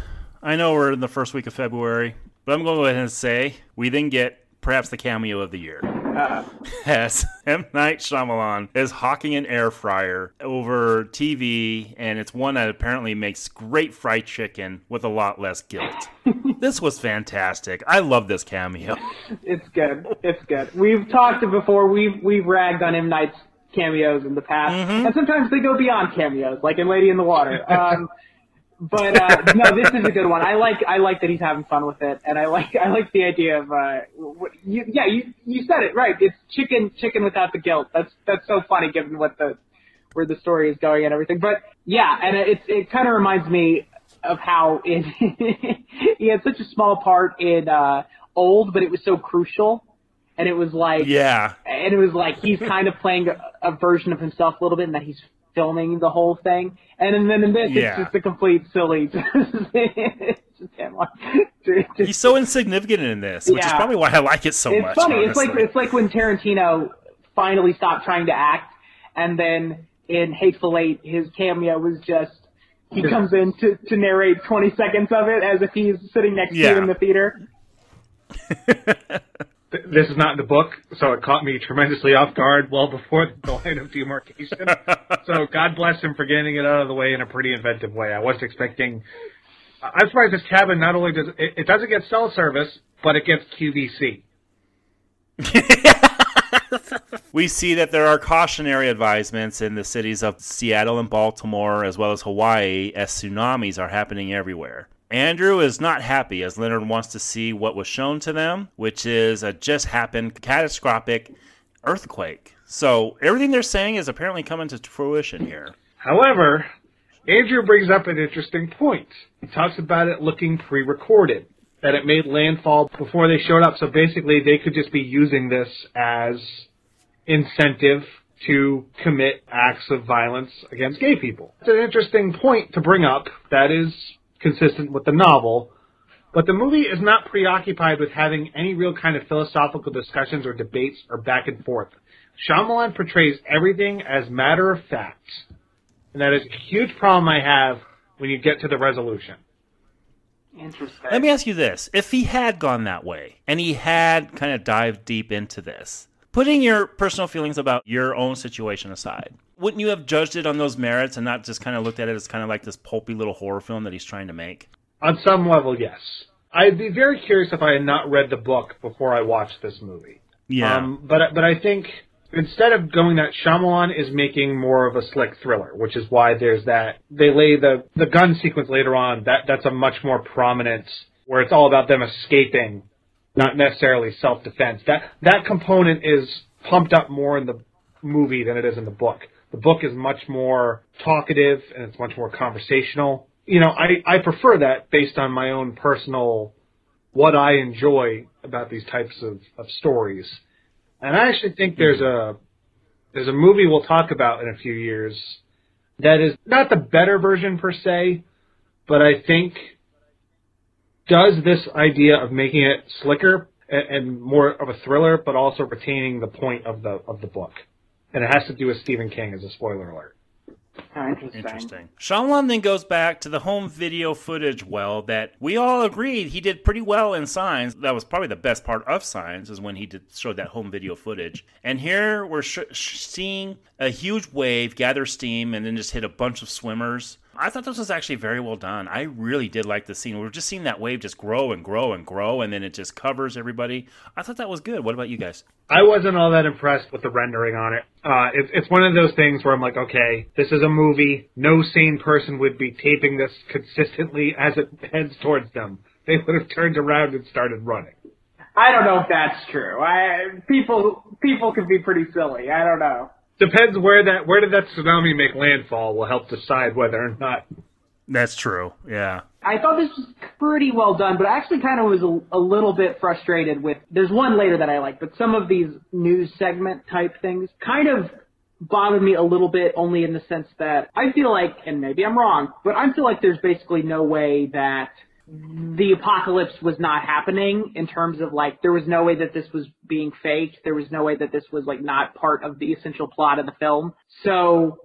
I know we're in the first week of February, but I'm going to go ahead and say we then get perhaps the cameo of the year. Uh, as M. Night Shyamalan is hawking an air fryer over TV, and it's one that apparently makes great fried chicken with a lot less guilt. this was fantastic. I love this cameo.
It's good. It's good. We've talked before. We've we've ragged on M. Night's cameos in the past, mm-hmm. and sometimes they go beyond cameos, like in Lady in the Water. Um, but uh, no, this is a good one. I like I like that he's having fun with it, and I like I like the idea of uh, what, you, yeah, you you said it right. It's chicken chicken without the guilt. That's that's so funny given what the where the story is going and everything. But yeah, and it it kind of reminds me of how in he had such a small part in uh, Old, but it was so crucial. And it was like,
yeah,
and it was like he's kind of playing a, a version of himself a little bit, and that he's filming the whole thing. And then in this, yeah. it's just a complete silly.
He's so insignificant in this, which yeah. is probably why I like it so
it's
much.
It's funny. Honestly. It's like it's like when Tarantino finally stopped trying to act, and then in Hateful Eight, his cameo was just he comes in to, to narrate 20 seconds of it as if he's sitting next yeah. to you in the theater.
this is not in the book, so it caught me tremendously off guard well before the line of demarcation. so God bless him for getting it out of the way in a pretty inventive way. I wasn't expecting. I'm surprised this cabin not only does it, it doesn't get cell service, but it gets QVC.
we see that there are cautionary advisements in the cities of Seattle and Baltimore, as well as Hawaii, as tsunamis are happening everywhere. Andrew is not happy as Leonard wants to see what was shown to them, which is a just happened catastrophic earthquake. So everything they're saying is apparently coming to fruition here.
However, Andrew brings up an interesting point. He talks about it looking pre recorded, that it made landfall before they showed up. So basically, they could just be using this as incentive to commit acts of violence against gay people. It's an interesting point to bring up. That is consistent with the novel. But the movie is not preoccupied with having any real kind of philosophical discussions or debates or back and forth. Shyamalan portrays everything as matter of fact. And that is a huge problem I have when you get to the resolution.
Interesting.
Let me ask you this. If he had gone that way and he had kind of dived deep into this, putting your personal feelings about your own situation aside, wouldn't you have judged it on those merits and not just kind of looked at it as kind of like this pulpy little horror film that he's trying to make?
On some level, yes. I'd be very curious if I had not read the book before I watched this movie.
Yeah.
Um, but but I think instead of going that Shyamalan is making more of a slick thriller, which is why there's that they lay the the gun sequence later on. That that's a much more prominent where it's all about them escaping, not necessarily self defense. That that component is pumped up more in the movie than it is in the book. The book is much more talkative and it's much more conversational. You know, I, I prefer that based on my own personal what I enjoy about these types of, of stories. And I actually think there's a there's a movie we'll talk about in a few years that is not the better version per se, but I think does this idea of making it slicker and, and more of a thriller, but also retaining the point of the of the book. And it has to do with Stephen King as a spoiler alert.
Oh, interesting.
Interesting. Shyamalan then goes back to the home video footage well that we all agreed he did pretty well in Signs. That was probably the best part of Signs is when he did showed that home video footage. And here we're sh- sh- seeing a huge wave gather steam and then just hit a bunch of swimmers. I thought this was actually very well done. I really did like the scene. We're just seeing that wave just grow and grow and grow, and then it just covers everybody. I thought that was good. What about you guys?
I wasn't all that impressed with the rendering on it. Uh, it's it's one of those things where I'm like, okay, this is a movie. No sane person would be taping this consistently as it heads towards them. They would have turned around and started running.
I don't know if that's true. I people people can be pretty silly. I don't know.
Depends where that where did that tsunami make landfall will help decide whether or not.
That's true. Yeah.
I thought this was pretty well done, but I actually kind of was a, a little bit frustrated with. There's one later that I like, but some of these news segment type things kind of bothered me a little bit, only in the sense that I feel like, and maybe I'm wrong, but I feel like there's basically no way that the apocalypse was not happening in terms of like there was no way that this was being faked. There was no way that this was like not part of the essential plot of the film. So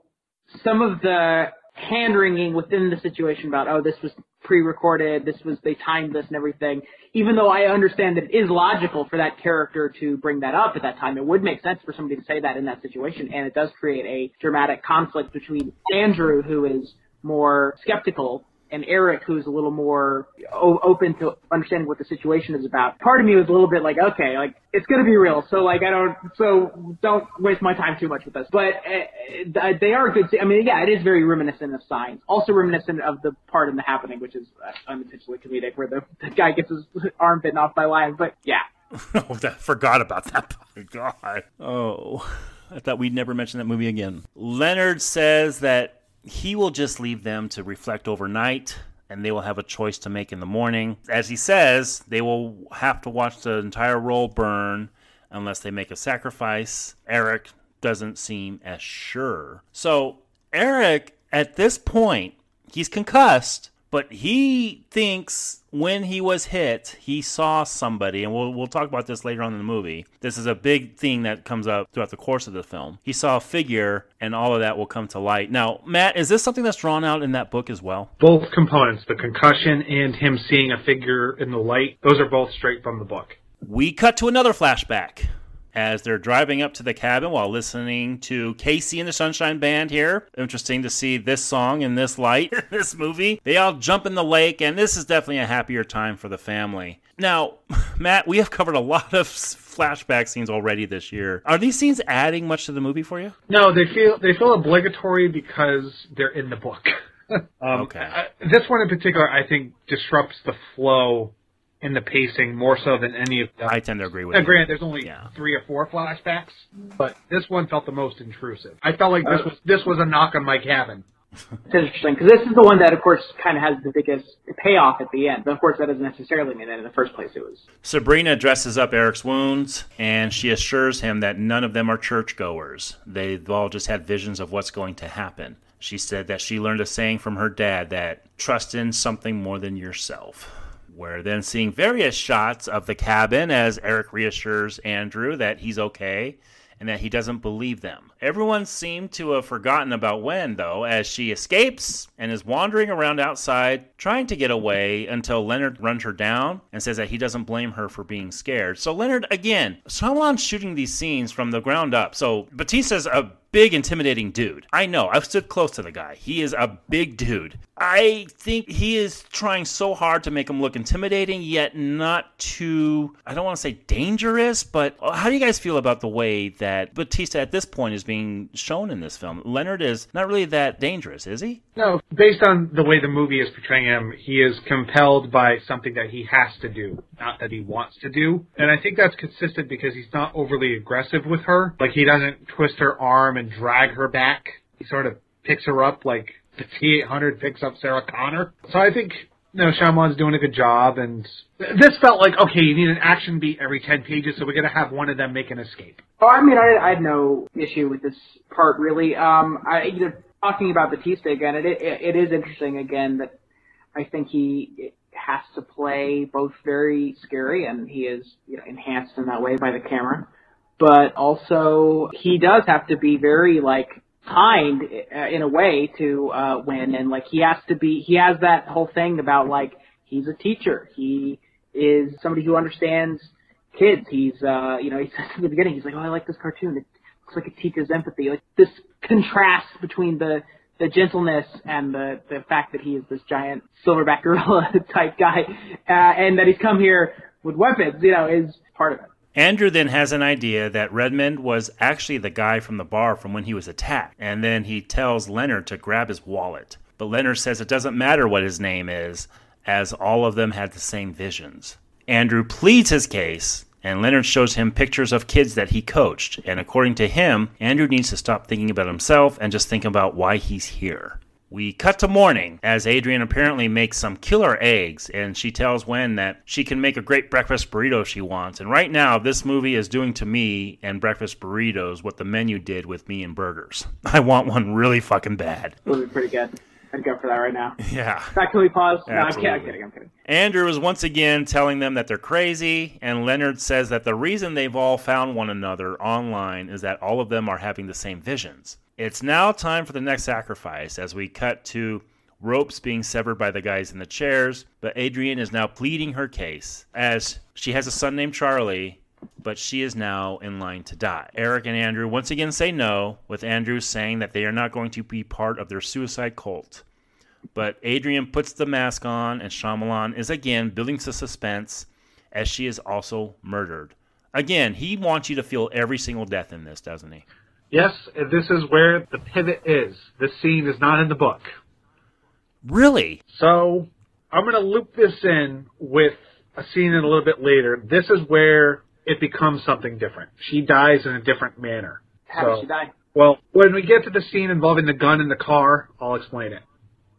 some of the hand wringing within the situation about oh this was pre-recorded, this was they timed this and everything. Even though I understand that it is logical for that character to bring that up at that time, it would make sense for somebody to say that in that situation, and it does create a dramatic conflict between Andrew, who is more skeptical, and Eric, who's a little more o- open to understanding what the situation is about. Part of me was a little bit like, okay, like it's gonna be real, so like I don't, so don't waste my time too much with this. But uh, they are good. I mean, yeah, it is very reminiscent of Signs, also reminiscent of the part in The Happening, which is uh, unintentionally comedic, where the, the guy gets his arm bitten off by lions. But yeah,
oh, I forgot about that. Oh, God. Oh, I thought we'd never mention that movie again. Leonard says that he will just leave them to reflect overnight and they will have a choice to make in the morning. As he says, they will have to watch the entire roll burn unless they make a sacrifice. Eric doesn't seem as sure. So, Eric, at this point, he's concussed, but he thinks when he was hit, he saw somebody, and we'll, we'll talk about this later on in the movie. This is a big thing that comes up throughout the course of the film. He saw a figure, and all of that will come to light. Now, Matt, is this something that's drawn out in that book as well?
Both components, the concussion and him seeing a figure in the light, those are both straight from the book.
We cut to another flashback as they're driving up to the cabin while listening to KC and the Sunshine Band here. Interesting to see this song in this light, in this movie. They all jump in the lake, and this is definitely a happier time for the family. Now, Matt, we have covered a lot of flashback scenes already this year. Are these scenes adding much to the movie for you?
No, they feel they feel obligatory because they're in the book. um,
Okay.
I, this one in particular, I think, disrupts the flow and the pacing more so than any of them.
I tend to agree with
Now,
you.
granted, there's only
Yeah.
three or four flashbacks, mm-hmm. but this one felt the most intrusive. I felt like this uh, was this was a knock on my cabin.
it's interesting because this is the one that, of course, kind of has the biggest payoff at the end. But of course, that doesn't necessarily mean that in the first place it was.
Sabrina dresses up Eric's wounds and she assures him that none of them are churchgoers. They've all just had visions of what's going to happen. She said that she learned a saying from her dad that trust in something more than yourself. We're then seeing various shots of the cabin as Eric reassures Andrew that he's okay and that he doesn't believe them. Everyone seemed to have forgotten about Wen, though, as she escapes and is wandering around outside trying to get away until Leonard runs her down and says that he doesn't blame her for being scared. So, Leonard, again, Shyamalan's shooting these scenes from the ground up. So, Bautista's a big, intimidating dude. I know. I've stood close to the guy. He is a big dude. I think he is trying so hard to make him look intimidating, yet not too, I don't want to say dangerous, but uh, how do you guys feel about the way that Bautista at this point is being shown in this film? Leonard is not really that dangerous, is he?
No, based on the way the movie is portraying him, he is compelled by something that he has to do, not that he wants to do. And I think that's consistent because he's not overly aggressive with her. Like, he doesn't twist her arm and drag her back. He sort of picks her up like the T-800 picks up Sarah Connor. So I think, you know, Shyamalan's doing a good job, and this felt like, okay, you need an action beat every 10 pages, so we're going to have one of them make an escape.
Oh, I mean, I, I had no issue with this part, really. Um, I, you know, talking about Bautista again, it, it, it is interesting, again, that I think he has to play both very scary, and he is you know, enhanced in that way by the camera. But also, he does have to be very, like, kind uh, in a way to uh, Wen, and like he has to be. He has that whole thing about like he's a teacher. He is somebody who understands kids. He's uh, you know he says in the beginning he's like, oh, I like this cartoon. It looks like it teaches empathy. Like this contrast between the the gentleness and the the fact that he is this giant silverback gorilla type guy, uh, and that he's come here with weapons, you know, is part of it.
Andrew then has an idea that Redmond was actually the guy from the bar from when he was attacked, and then he tells Leonard to grab his wallet. But Leonard says it doesn't matter what his name is, as all of them had the same visions. Andrew pleads his case, and Leonard shows him pictures of kids that he coached, and according to him, Andrew needs to stop thinking about himself and just think about why he's here. We cut to morning as Adrian apparently makes some killer eggs, and she tells Wen that she can make a great breakfast burrito she wants. And right now, this movie is doing to me and breakfast burritos what the menu did with me and burgers. I want one really fucking bad.
It Would be pretty good. I'd go for that right now.
Yeah.
Fact, can we pause? No, I'm kidding, I'm kidding. I'm kidding.
Andrew is once again telling them that they're crazy, and Leonard says that the reason they've all found one another online is that all of them are having the same visions. It's now time for the next sacrifice as we cut to ropes being severed by the guys in the chairs, but Adrian is now pleading her case as she has a son named Charlie, but she is now in line to die. Eric and Andrew once again say no, with Andrew saying that they are not going to be part of their suicide cult. But Adrian puts the mask on, and Shyamalan is again building the suspense as she is also murdered. Again, he wants you to feel every single death in this, doesn't he?
Yes, this is where the pivot is. This scene is not in the book.
Really?
So I'm going to loop this in with a scene in a little bit later. This is where it becomes something different. She dies in a different manner.
How
So-
did she die?
Well, when we get to the scene involving the gun in the car, I'll explain it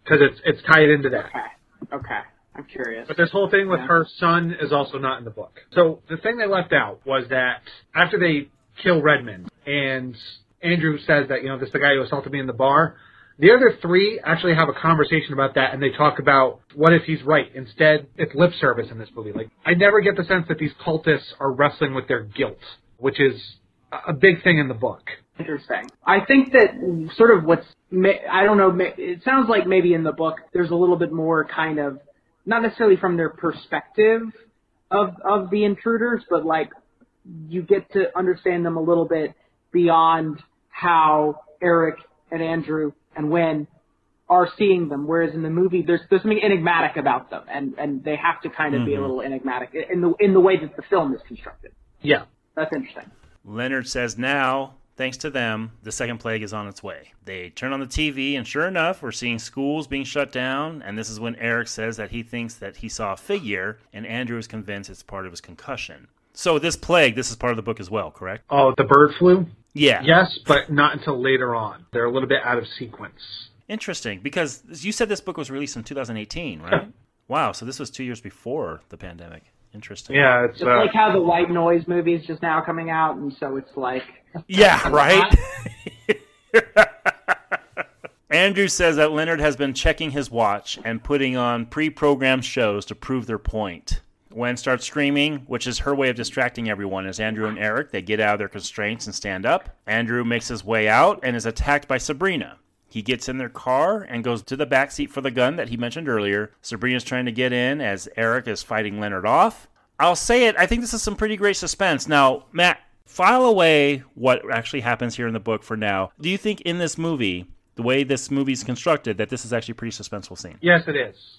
because it's it's tied into that.
Okay. Okay. I'm curious.
But this whole thing with
Yeah.
her son is also not in the book. So the thing they left out was that after they kill Redmond and Andrew says that, you know, this is the guy who assaulted me in the bar, the other three actually have a conversation about that and they talk about what if he's right. Instead, it's lip service in this movie. Like, I never get the sense that these cultists are wrestling with their guilt, which is a- big thing in the book.
Interesting. I think that sort of what's I don't know. It sounds like maybe in the book there's a little bit more kind of not necessarily from their perspective of of the intruders, but like you get to understand them a little bit beyond how Eric and Andrew and Wen are seeing them. Whereas in the movie, there's there's something enigmatic about them, and and they have to kind of be a mm-hmm. little enigmatic in the in the way that the film is constructed.
Yeah.
That's interesting.
Leonard says now, thanks to them, the second plague is on its way. They turn on the TV, and sure enough, we're seeing schools being shut down. And this is when Eric says that he thinks that he saw a figure, and Andrew is convinced it's part of his concussion. So this plague, this is part of the book as well, correct?
Oh, the bird flu?
Yeah.
Yes, but not until later on. They're a little bit out of sequence.
Interesting, because you said this book was released in 2018, right? wow, so this was two years before the pandemic. Interesting.
Yeah, it's
Just
uh,
like how the white noise movie is just now coming out, and so it's like
Yeah, right? Andrew says that Leonard has been checking his watch and putting on pre programmed shows to prove their point. Wen starts screaming, which is her way of distracting everyone as Andrew and Eric they get out of their constraints and stand up. Andrew makes his way out and is attacked by Sabrina. He gets in their car and goes to the back seat for the gun that he mentioned earlier. Sabrina's trying to get in as Eric is fighting Leonard off. I'll say it, I think this is some pretty great suspense. Now, Matt, file away what actually happens here in the book for now. Do you think in this movie, the way this movie's constructed, that this is actually a pretty suspenseful scene?
Yes, it is.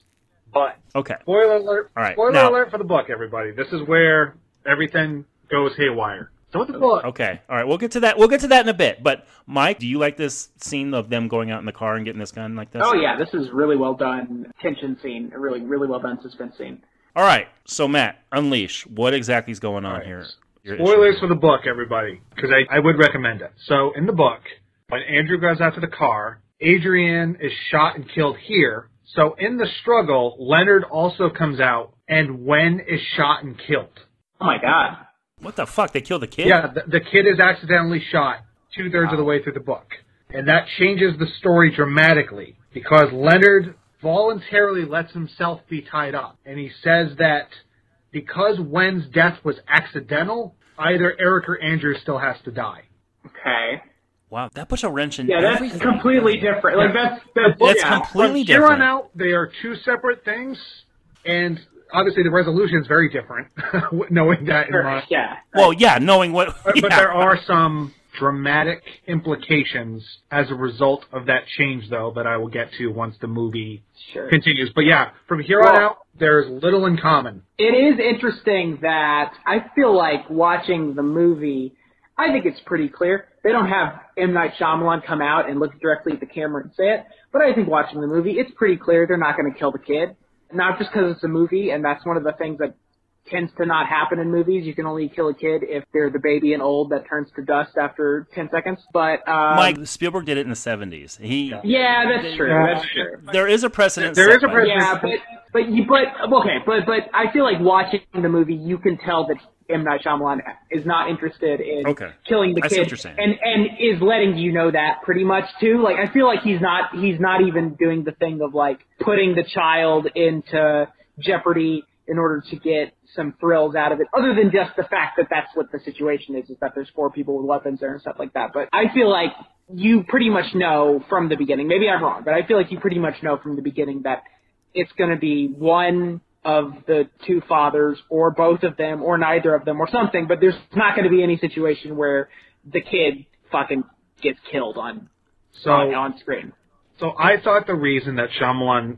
But
Okay.
spoiler alert!
All right,
Spoiler
now-
alert for the book, everybody. This is where everything goes haywire. So with the book,
Okay. All right. We'll get to that. We'll get to that in a bit. But Mike, do you like this scene of them going out in the car and getting this gun like this?
Oh yeah, this is really well done tension scene. A really really well done suspense scene.
All right. So Matt, unleash. What exactly is going on here? Your issue.
Spoilers for the book, everybody, because I, I would recommend it. So in the book, when Andrew goes out to the car, Adrian is shot and killed here. So in the struggle, Leonard also comes out, and Wen is shot and killed.
Oh my god.
What the fuck? They killed the kid?
Yeah, the, the kid is accidentally shot two thirds of the way through the book. And that changes the story dramatically because Leonard voluntarily lets himself be tied up. And he says that because Wen's death was accidental, either Eric or Andrew still has to die.
Okay.
Wow. That puts a wrench in
Yeah, that's
everything.
completely different. Like that's that's,
That's
yeah.
completely
From here
different.
on out, they are two separate things. And obviously the resolution is very different, knowing that in mind.
Yeah.
Well, yeah, knowing what.
But,
yeah.
but there are some dramatic implications as a result of that change, though, that I will get to once the movie
Sure.
continues. But yeah, from here on out, there's little in common.
It is interesting that I feel like watching the movie. I think it's pretty clear. They don't have M Night Shyamalan come out and look directly at the camera and say it, but I think watching the movie, it's pretty clear they're not going to kill the kid. Not just because it's a movie, and that's one of the things that tends to not happen in movies. You can only kill a kid if they're the baby and old that turns to dust after ten seconds. But um,
Mike Spielberg did it in the 70s. He.
yeah, that's true.
Yeah.
That's true.
There is a precedent.
There
set
is a precedent.
Yeah, but but you but okay, but but I feel like watching the movie, you can tell that M Night Shyamalan is not interested in
Okay.
killing the
I
kid,
what you're saying.
and and is letting you know that pretty much too. Like I feel like he's not he's not even doing the thing of like putting the child into jeopardy in order to get some thrills out of it, other than just the fact that that's what the situation is, is that there's four people with weapons there and stuff like that. But I feel like you pretty much know from the beginning, maybe I'm wrong, but I feel like you pretty much know from the beginning that it's going to be one of the two fathers or both of them or neither of them or something, but there's not going to be any situation where the kid fucking gets killed on,
So,
on, on screen.
so I thought the reason that Shyamalan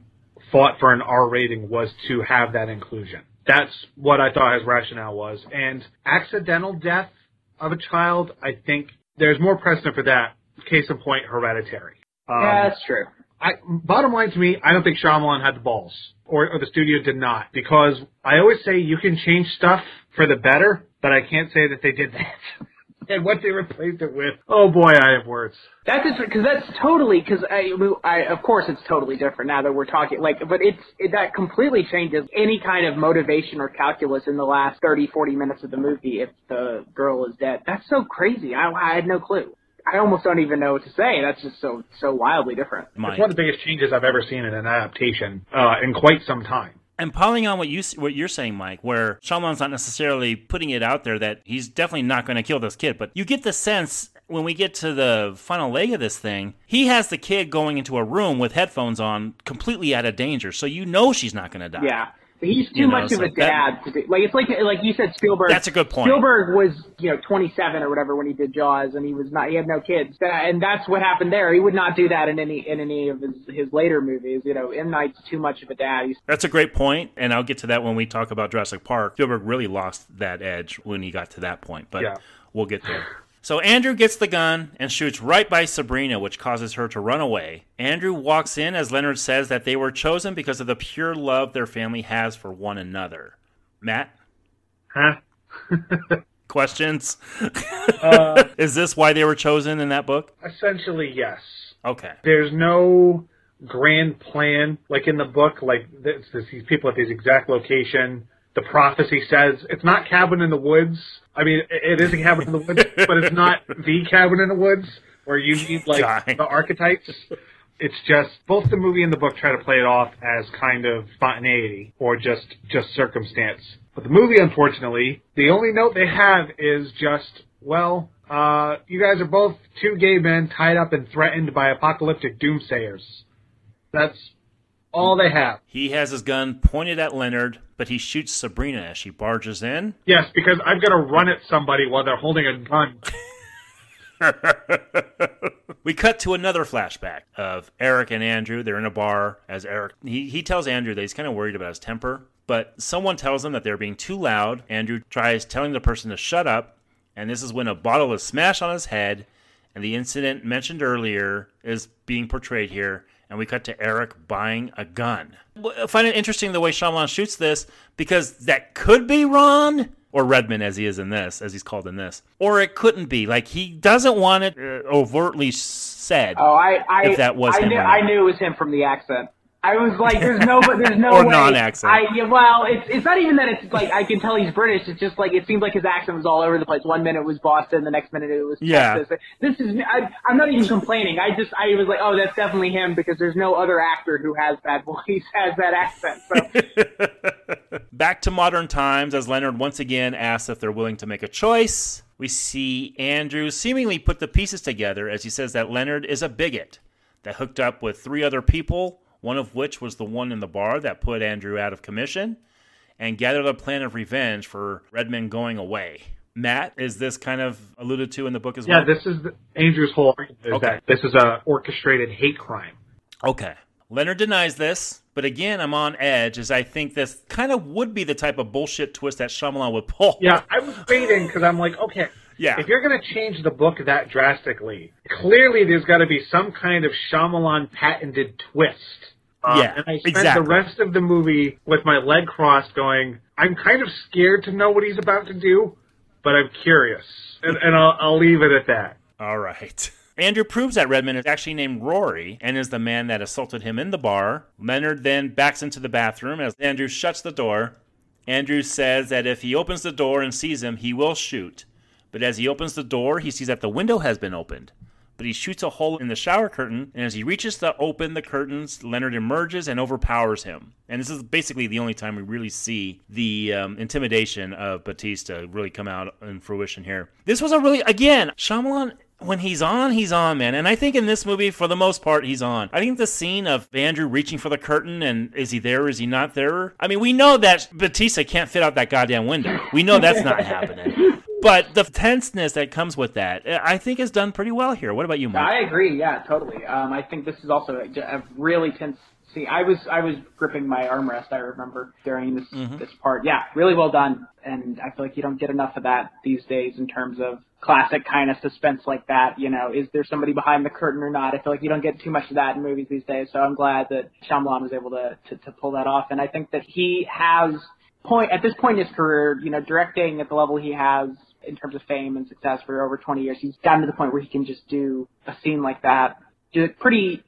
fought for an R rating was to have that inclusion. That's what I thought his rationale was. And accidental death of a child, I think there's more precedent for that. Case in point, hereditary. Um,
yeah, that's true.
I, bottom line to me, I don't think Shyamalan had the balls, or, or the studio did not, because I always say you can change stuff for the better, but I can't say that they did that. and what they replaced it with, oh boy, I have words.
That's because that's totally because I, I of course it's totally different now that we're talking like but it's it, that completely changes any kind of motivation or calculus in the last 30 40 minutes of the movie if the girl is dead. That's so crazy. I, I had no clue. I almost don't even know what to say. That's just so so wildly different.
Mike.
It's one of the biggest changes I've ever seen in an adaptation uh, in quite some time.
And piling on what you what you're saying, Mike, where Shyamalan's not necessarily putting it out there that he's definitely not going to kill this kid, but you get the sense when we get to the final leg of this thing, he has the kid going into a room with headphones on, completely out of danger. So you know she's not going to die.
Yeah. He's too
You know,
much of
so
a dad to do. Like it's like like you said, Spielberg.
That's a good point.
Spielberg was you know 27 or whatever when he did Jaws, and he was not. He had no kids, That- and that's what happened there. He would not do that in any in any of his his later movies. You know, M Night's too much of a dad. He's
That's a great point, and I'll get to that when we talk about Jurassic Park. Spielberg really lost that edge when he got to that point, but
Yeah.
we'll get there. So Andrew gets the gun and shoots right by Sabrina, which causes her to run away. Andrew walks in as Leonard says that they were chosen because of the pure love their family has for one another. Matt,
Huh?
questions?
Uh,
Is this why they were chosen in that book?
essentially, yes.
Okay.
There's no grand plan like in the book. Like this, this, these people at this exact location. The prophecy says it's not cabin in the woods. I mean, it is a cabin in the woods, but it's not the cabin in the woods where you need like
Dying.
the archetypes. It's just both the movie and the book try to play it off as kind of spontaneity or just just circumstance. But the movie, unfortunately, the only note they have is just, well, uh, you guys are both two gay men tied up and threatened by apocalyptic doomsayers. That's all they have.
He has his gun pointed at Leonard, but he shoots Sabrina as she barges in.
Yes, because I'm gonna run at somebody while they're holding a gun.
we cut to another flashback of Eric and Andrew. They're in a bar as Eric he, he tells Andrew that he's kind of worried about his temper, but someone tells him that they're being too loud. Andrew tries telling the person to shut up, and this is when a bottle is smashed on his head, and the incident mentioned earlier is being portrayed here. And we cut to Eric buying a gun. I find it interesting the way Shyamalan shoots this because that could be Ron, or Redmond as he is in this, as he's called in this, or it couldn't be. Like he doesn't want it uh, overtly said.
Oh, I, I,
If that was
I
him
knew. I knew it was him from the accent. I was like, there's no, there's no
Or
way.
non-accent.
I, yeah, well, it's it's not even that it's like I can tell he's British. It's just like it seemed like his accent was all over the place. One minute it was Boston, the next minute it was
Yeah.
Texas. This is, I, I'm not even complaining. I just, I was like, oh, that's definitely him because there's no other actor who has that voice, has that accent. So
Back to modern times as Leonard once again asks if they're willing to make a choice. We see Andrew seemingly put the pieces together as he says that Leonard is a bigot that hooked up with three other people, one of which was the one in the bar that put Andrew out of commission, and gathered a plan of revenge for Redmond going away. Matt, is this kind of alluded to in the book as
Yeah,
well?
Yeah, this is the, Andrew's whole argument is
Okay.
that this is a orchestrated hate crime.
Okay. Leonard denies this, but again, I'm on edge as I think this kind of would be the type of bullshit twist that Shyamalan would pull.
Yeah, I was waiting because I'm like, okay,
Yeah.
if you're going to change the book that drastically, clearly there's got to be some kind of Shyamalan patented twist. Uh,
Yeah,
and I spent
exactly.
the rest of the movie with my leg crossed, going, I'm kind of scared to know what he's about to do, but I'm curious, and, and I'll, I'll leave it at that.
All right. Andrew proves that Redmond is actually named Rory and is the man that assaulted him in the bar. Leonard then backs into the bathroom as Andrew shuts the door. Andrew says that if he opens the door and sees him, he will shoot. But as he opens the door, he sees that the window has been opened. But he shoots a hole in the shower curtain, and as he reaches to open the curtains, Leonard emerges and overpowers him. And this is basically the only time we really see the um, intimidation of Bautista really come out in fruition here. This was a really, again, Shyamalan when he's on, he's on, man. And I think in this movie, for the most part, he's on. I think the scene of Andrew reaching for the curtain and is he there, is he not there? I mean, we know that Bautista can't fit out that goddamn window. We know that's not happening. But the tenseness that comes with that, I think, is done pretty well here. What about you, Mike?
I agree. Yeah, totally. Um, I think this is also a, a really tense scene. I was I was gripping my armrest. I remember during this this part. Yeah, really well done. And I feel like you don't get enough of that these days in terms of classic kind of suspense like that. You know, is there somebody behind the curtain or not? I feel like you don't get too much of that in movies these days. So I'm glad that Shyamalan was able to to, to pull that off. And I think that he has point at this point in his career, you know, directing at the level he has in terms of fame and success for over 20 years, he's gotten to the point where he can just do a scene like that, do it pretty.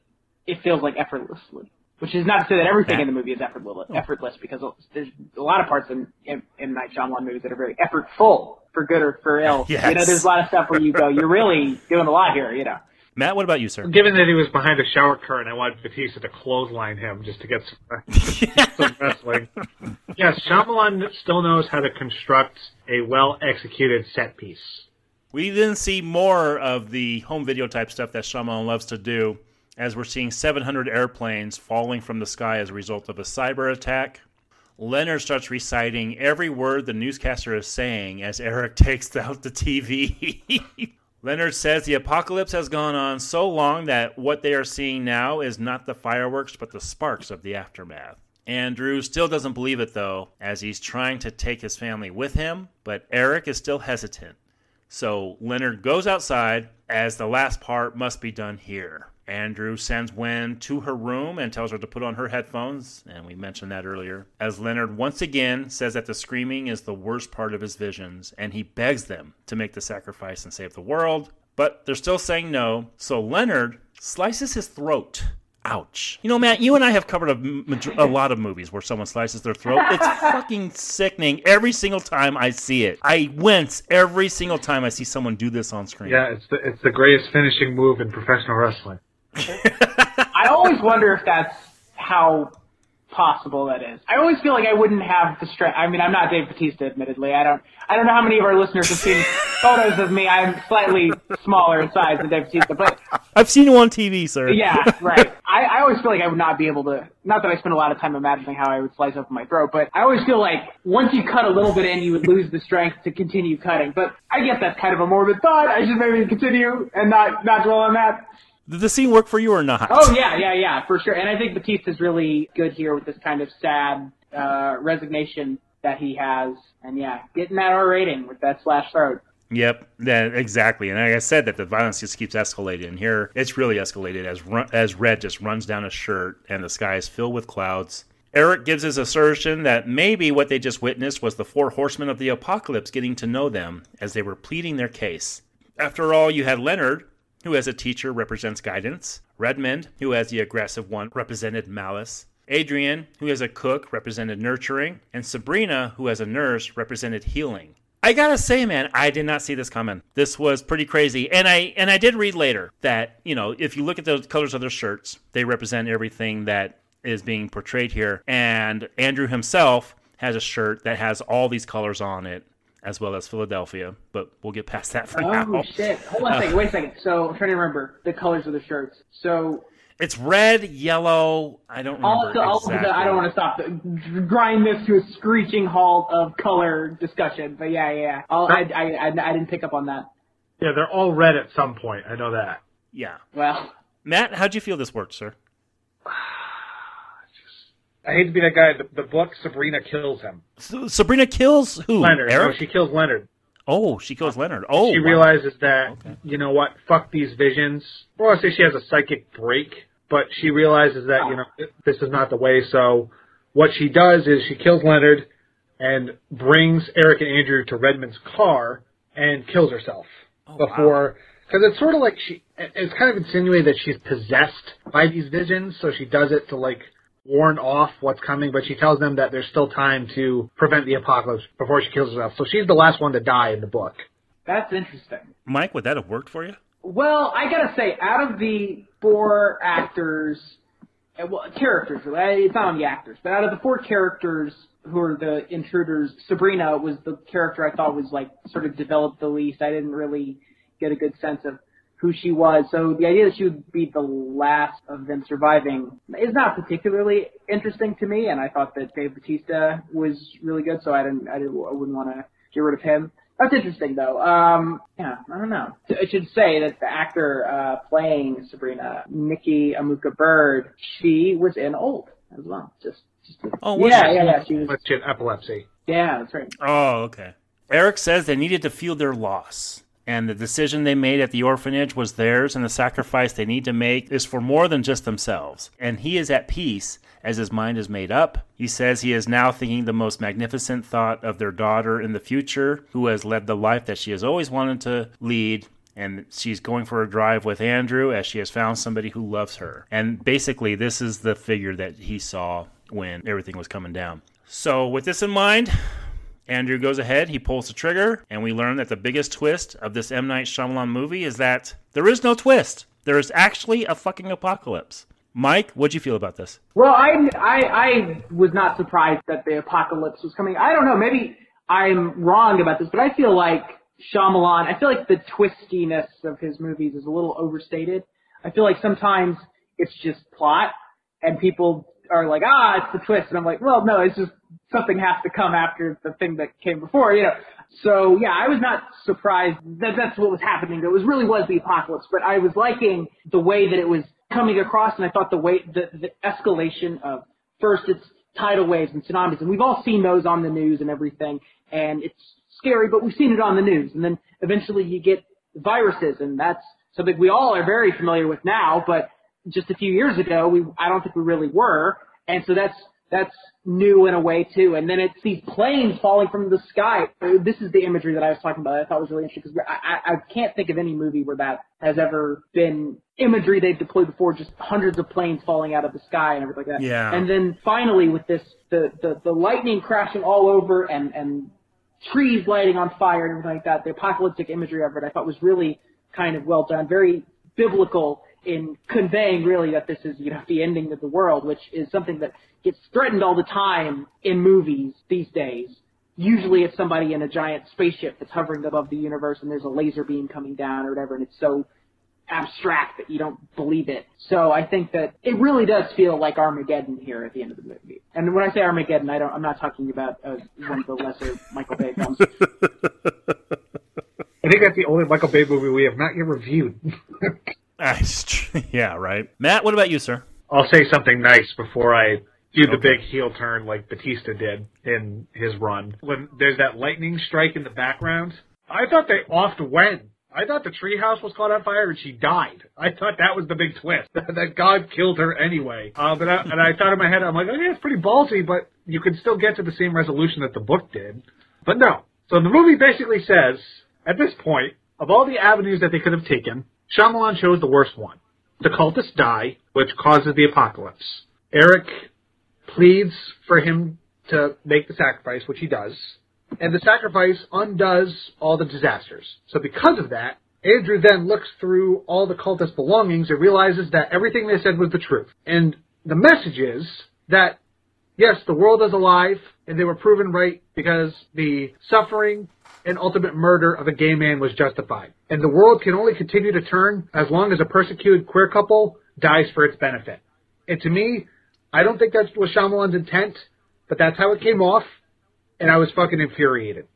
It feels like effortlessly, which is not to say that everything in the movie is effortless, effortless because there's a lot of parts in in, in Night Shyamalan movies that are very effortful, for good or for ill.
Yes.
You know, there's a lot of stuff where you go, you're really doing a lot here. You know.
Matt, what about you, sir?
Given that he was behind a shower curtain, I wanted Bautista to clothesline him just to get some, uh, some wrestling. Yes, Shyamalan still knows how to construct a well executed set piece.
We then see more of the home video type stuff that Shyamalan loves to do, as we're seeing 700 airplanes falling from the sky as a result of a cyber attack. Leonard starts reciting every word the newscaster is saying as Eric takes out the TV. Leonard says the apocalypse has gone on so long that what they are seeing now is not the fireworks but the sparks of the aftermath. Andrew still doesn't believe it though, as he's trying to take his family with him, but Eric is still hesitant. So Leonard goes outside, as the last part must be done here. Andrew sends Wen to her room and tells her to put on her headphones, and we mentioned that earlier. As Leonard once again says that the screaming is the worst part of his visions, and he begs them to make the sacrifice and save the world, but they're still saying no, so Leonard slices his throat. Ouch. You know, Matt, you and I have covered a, a lot of movies where someone slices their throat. It's fucking sickening every single time I see it. I wince every single time I see someone do this on screen.
Yeah, it's the it's the greatest finishing move in professional wrestling.
I always wonder if that's how possible that is. I always feel like I wouldn't have the strength. I mean, I'm not Dave Bautista, admittedly. I don't. I don't know how many of our listeners have seen photos of me. I'm slightly smaller in size than Dave Bautista, but
I've seen you on TV, sir.
yeah, right. I, I always feel like I would not be able to. Not that I spend a lot of time imagining how I would slice open my throat, but I always feel like once you cut a little bit in, you would lose the strength to continue cutting. But I guess that's kind of a morbid thought. I should maybe continue and not not dwell on that.
Did the scene work for you or not?
Oh yeah, yeah, yeah, for sure. And I think Bautista's really good here with this kind of sad uh, resignation that he has, and yeah, getting that R rating with that slash throat.
Yep, yeah, exactly. And like I said, that the violence just keeps escalating. And here, it's really escalated as run, as Red just runs down his shirt, and the sky is filled with clouds. Eric gives his assertion that maybe what they just witnessed was the four horsemen of the apocalypse getting to know them as they were pleading their case. After all, you had Leonard, who as a teacher represents guidance, Redmond, who as the aggressive one represented malice, Adrian, who as a cook represented nurturing, and Sabrina, who as a nurse represented healing. I gotta say, man, I did not see this coming. This was pretty crazy, and I and I did read later that you know if you look at the colors of their shirts, they represent everything that is being portrayed here. And Andrew himself has a shirt that has all these colors on it, as well as Philadelphia. But we'll get past that for
Oh
now.
shit! Hold on a second. Uh, Wait a second. So I'm trying to remember the colors of the shirts. So
It's red, yellow. I don't remember
also, also
exactly.
I don't want to stop the, grind this to a screeching halt of color discussion. But yeah, yeah, yeah. I'll, I, I, I, I didn't pick up on that.
Yeah, they're all red at some point. I know that.
Yeah,
Well,
Matt, how'd you feel this worked, sir?
I hate to be that guy. The, the book Sabrina kills him.
S- Sabrina kills who?
Leonard. No,
Eric?
she kills Leonard.
oh, she kills Leonard. Oh,
she
wow.
realizes that
Okay.
you know what? Fuck these visions. Well, I say she has a psychic break, but she realizes that you know this is not the way. So what she does is she kills Leonard and brings Eric and Andrew to Redmond's car and kills herself
Oh,
before. Because it's sort of like she, it's kind of insinuated that she's possessed by these visions, so she does it to like warn off what's coming, but she tells them that there's still time to prevent the apocalypse before she kills herself. So she's the last one to die in the book.
that's interesting.
Mike, would that have worked for you?
Well, I gotta say, out of the four actors, uh, well, characters, really, it's not on the actors, but out of the four characters who are the intruders, Sabrina was the character I thought was like sort of developed the least. I didn't really get a good sense of who she was. So the idea that she would be the last of them surviving is not particularly interesting to me. And I thought that Dave Bautista was really good, so I didn't, I didn't, I wouldn't want to get rid of him. That's interesting though. Um, yeah, I don't know. I should say that the actor uh, playing Sabrina, Nikki Amuka Bird, she was in Old as well. Just, just
Oh, was
yeah, yeah, yeah. She was.
But she had epilepsy.
Yeah, that's right.
Oh, okay. Eric says they needed to feel their loss. And the decision they made at the orphanage was theirs, and the sacrifice they need to make is for more than just themselves. And he is at peace as his mind is made up. He says he is now thinking the most magnificent thought of their daughter in the future, who has led the life that she has always wanted to lead. And she's going for a drive with Andrew as she has found somebody who loves her. And basically, this is the figure that he saw when everything was coming down. So, with this in mind, Andrew goes ahead, he pulls the trigger, and we learn that the biggest twist of this M. Night Shyamalan movie is that there is no twist. There is actually a fucking apocalypse. Mike, what'd you feel about this?
Well, I, I, I was not surprised that the apocalypse was coming. I don't know. Maybe I'm wrong about this, but I feel like Shyamalan, I feel like the twistiness of his movies is a little overstated. I feel like sometimes it's just plot and people are like, ah, it's the twist. And I'm like, well, no, it's just something has to come after the thing that came before, you know. So yeah, I was not surprised that that's what was happening. It was really was the apocalypse, but I was liking the way that it was coming across, and I thought the way the, the escalation of first it's tidal waves and tsunamis, and we've all seen those on the news and everything, and it's scary, but we've seen it on the news, and then eventually you get viruses, and that's something we all are very familiar with now, but just a few years ago, we I don't think we really were, and so that's that's new in a way too. And then it's these planes falling from the sky. This is the imagery that I was talking about. I thought was really interesting because I, I, I can't think of any movie where that has ever been imagery they've deployed before. Just hundreds of planes falling out of the sky and everything like that.
Yeah.
And then finally with this, the the, the lightning crashing all over and and trees lighting on fire and everything like that. The apocalyptic imagery of it I thought was really kind of well done, very biblical. In conveying really that this is, you know, the ending of the world, which is something that gets threatened all the time in movies these days. Usually it's somebody in a giant spaceship that's hovering above the universe and there's a laser beam coming down or whatever and it's so abstract that you don't believe it. So I think that it really does feel like Armageddon here at the end of the movie. And when I say Armageddon, I don't, I'm not talking about uh, one of the lesser Michael Bay films.
I think that's the only Michael Bay movie we have not yet reviewed.
yeah, right. Matt, what about you, sir?
I'll say something nice before I do the big heel turn like Batista did in his run. When there's that lightning strike in the background, I thought they oft went. I thought the treehouse was caught on fire and she died. I thought that was the big twist that God killed her anyway. Uh, but I, and I thought in my head, I'm like, okay, it's pretty ballsy, but you could still get to the same resolution that the book did. But no. So the movie basically says, at this point, of all the avenues that they could have taken, Shyamalan chose the worst one. The cultists die, which causes the apocalypse. Eric pleads for him to make the sacrifice, which he does, and the sacrifice undoes all the disasters. So because of that, Andrew then looks through all the cultist belongings and realizes that everything they said was the truth. And the message is that yes, the world is alive, and they were proven right because the suffering and ultimate murder of a gay man was justified. And the world can only continue to turn as long as a persecuted queer couple dies for its benefit. And to me, I don't think that was Shyamalan's intent, but that's how it came off, and I was fucking infuriated.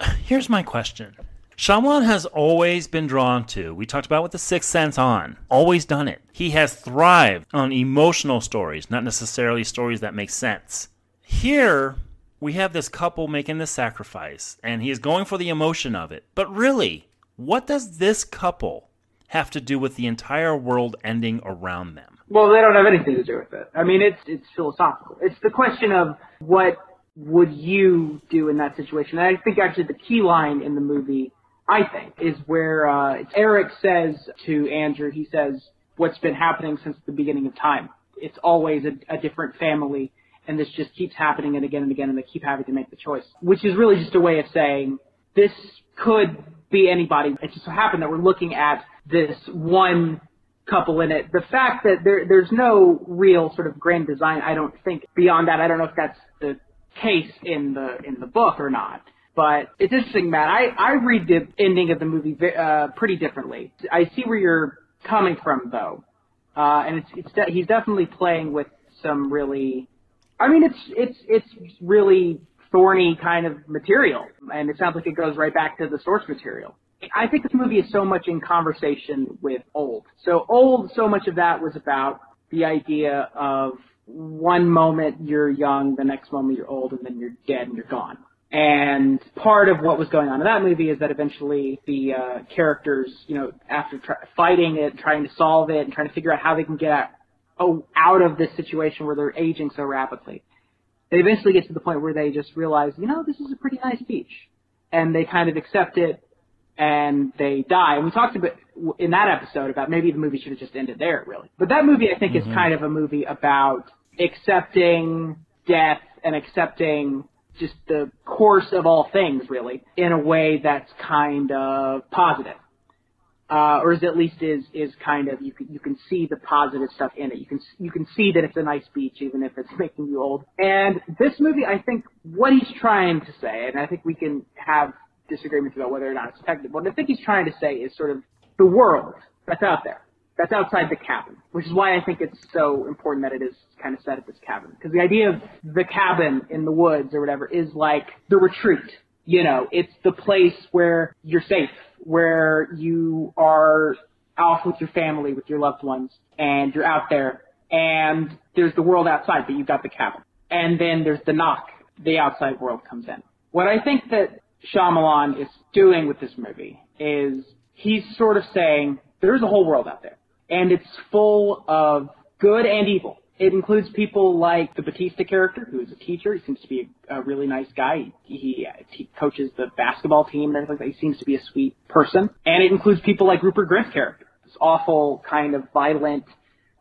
Here's my question. Shyamalan has always been drawn to, we talked about with The Sixth Sense on, always done it. He has thrived on emotional stories, not necessarily stories that make sense. Here, we have this couple making the sacrifice, and he is going for the emotion of it. But really, what does this couple have to do with the entire world ending around them?
Well, they don't have anything to do with it. I mean, it's it's philosophical. It's the question of what would you do in that situation. And I think actually the key line in the movie, I think, is where uh, Eric says to Andrew, he says, "What's been happening since the beginning of time? It's always a, a different family." And this just keeps happening and again and again, and they keep having to make the choice, which is really just a way of saying this could be anybody. It just so happened that we're looking at this one couple in it. The fact that there there's no real sort of grand design, I don't think beyond that. I don't know if that's the case in the in the book or not. But it's interesting, Matt. I I read the ending of the movie uh, pretty differently. I see where you're coming from, though, uh, and it's it's de- he's definitely playing with some really. I mean, it's it's it's really thorny kind of material, and it sounds like it goes right back to the source material. I think this movie is so much in conversation with old. So old, so much of that was about the idea of one moment you're young, the next moment you're old, and then you're dead and you're gone. And part of what was going on in that movie is that eventually the uh, characters, you know, after try- fighting it, trying to solve it, and trying to figure out how they can get out, oh, out of this situation where they're aging so rapidly, they eventually get to the point where they just realize, you know, this is a pretty nice beach, and they kind of accept it and they die. And we talked about in that episode about maybe the movie should have just ended there, really. But that movie, I think, mm-hmm. is kind of a movie about accepting death and accepting just the course of all things, really, in a way that's kind of positive. Uh, or is at least is is kind of you can you can see the positive stuff in it. You can you can see that it's a nice beach even if it's making you old. And this movie, I think, what he's trying to say, and I think we can have disagreements about whether or not it's technical. What I think he's trying to say is sort of the world that's out there, that's outside the cabin, which is why I think it's so important that it is kind of set at this cabin. Because the idea of the cabin in the woods or whatever is like the retreat. You know, it's the place where you're safe, where you are off with your family, with your loved ones, and you're out there, and there's the world outside, but you've got the cabin. And then there's the knock, the outside world comes in. What I think that Shyamalan is doing with this movie is he's sort of saying there's a whole world out there, and it's full of good and evil. It includes people like the Bautista character, who is a teacher. He seems to be a, a really nice guy. He, uh, he coaches the basketball team and everything like that. He seems to be a sweet person. And it includes people like Rupert Grint's character, this awful, kind of violent,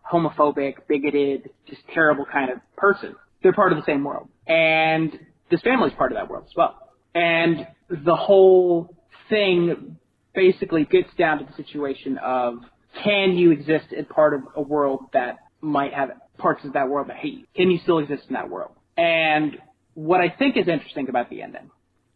homophobic, bigoted, just terrible kind of person. They're part of the same world. And this family's part of that world as well. And the whole thing basically gets down to the situation of can you exist in part of a world that might have parts of that world that hate you? Can you still exist in that world? And what I think is interesting about the ending,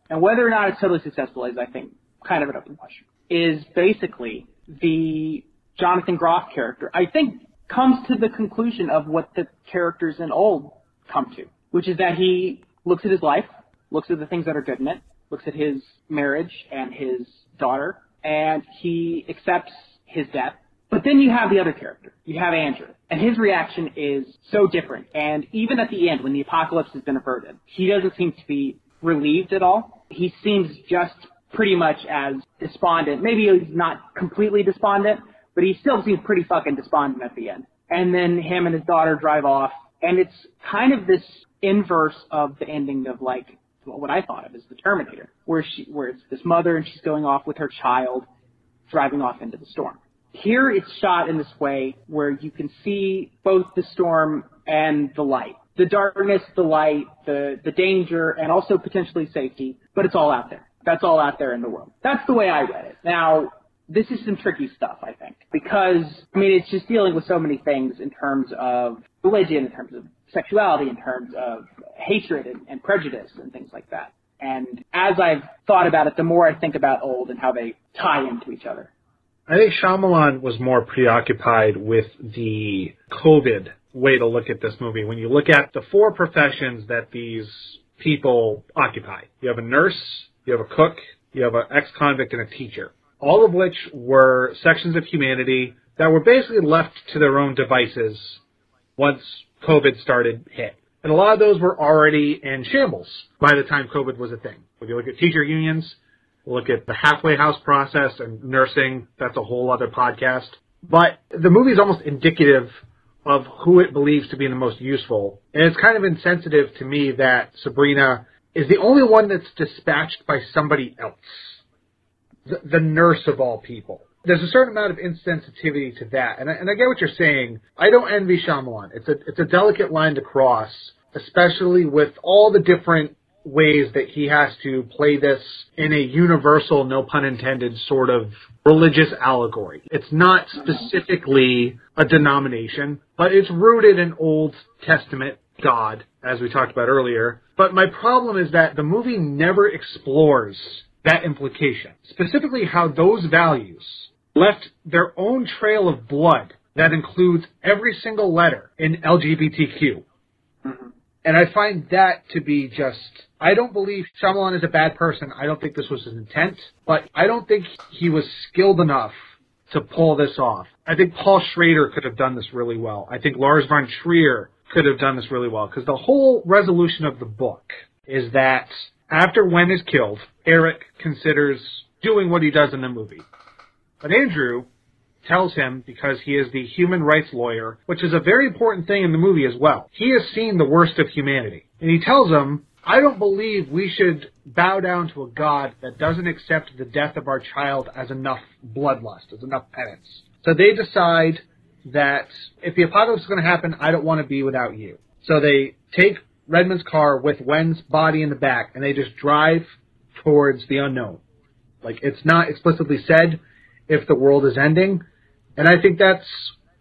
and whether or not it's totally successful is, I think, kind of an open question, is basically the Jonathan Groff character, I think, comes to the conclusion of what the characters in Old come to, which is that he looks at his life, looks at the things that are good in it, looks at his marriage and his daughter, and he accepts his death. But then you have the other character. You have Andrew. And his reaction is so different. And even at the end, when the apocalypse has been averted, he doesn't seem to be relieved at all. He seems just pretty much as despondent. Maybe he's not completely despondent, but he still seems pretty fucking despondent at the end. And then him and his daughter drive off, and it's kind of this inverse of the ending of like what I thought of as the Terminator, where she, where it's this mother and she's going off with her child, driving off into the storm. Here it's shot in this way where you can see both the storm and the light. The darkness, the light, the, the danger, and also potentially safety, but it's all out there. That's all out there in the world. That's the way I read it. Now, this is some tricky stuff, I think, because, I mean, it's just dealing with so many things in terms of religion, in terms of sexuality, in terms of hatred and, and prejudice and things like that. And as I've thought about it, the more I think about old and how they tie into each other.
I think Shyamalan was more preoccupied with the COVID way to look at this movie. When you look at the four professions that these people occupy, you have a nurse, you have a cook, you have an ex-convict, and a teacher. All of which were sections of humanity that were basically left to their own devices once COVID started hit. And a lot of those were already in shambles by the time COVID was a thing. If you look at teacher unions, look at the halfway house process and nursing, that's a whole other podcast. But the movie is almost indicative of who it believes to be the most useful. And it's kind of insensitive to me that Sabrina is the only one that's dispatched by somebody else. The, the nurse of all people. There's a certain amount of insensitivity to that, and I, and I get what you're saying. I don't envy Shyamalan. It's a it's a delicate line to cross, especially with all the different ways that he has to play this in a universal, no pun intended, sort of religious allegory. It's not specifically a denomination, but it's rooted in Old Testament God, as we talked about earlier. But my problem is that the movie never explores that implication, specifically how those values left their own trail of blood that includes every single letter in LGBTQ. Mm-hmm. And I find that to be just, I don't believe Shyamalan is a bad person. I don't think this was his intent, but I don't think he was skilled enough to pull this off. I think Paul Schrader could have done this really well. I think Lars von Trier could have done this really well because the whole resolution of the book is that after Wen is killed, Eric considers doing what he does in the movie. But Andrew tells him because he is the human rights lawyer, which is a very important thing in the movie as well. He has seen the worst of humanity. And he tells him, I don't believe we should bow down to a God that doesn't accept the death of our child as enough bloodlust, as enough penance. So they decide that if the apocalypse is going to happen, I don't want to be without you. So they take Redmond's car with Wen's body in the back and they just drive towards the unknown. Like it's not explicitly said, if the world is ending. And I think that's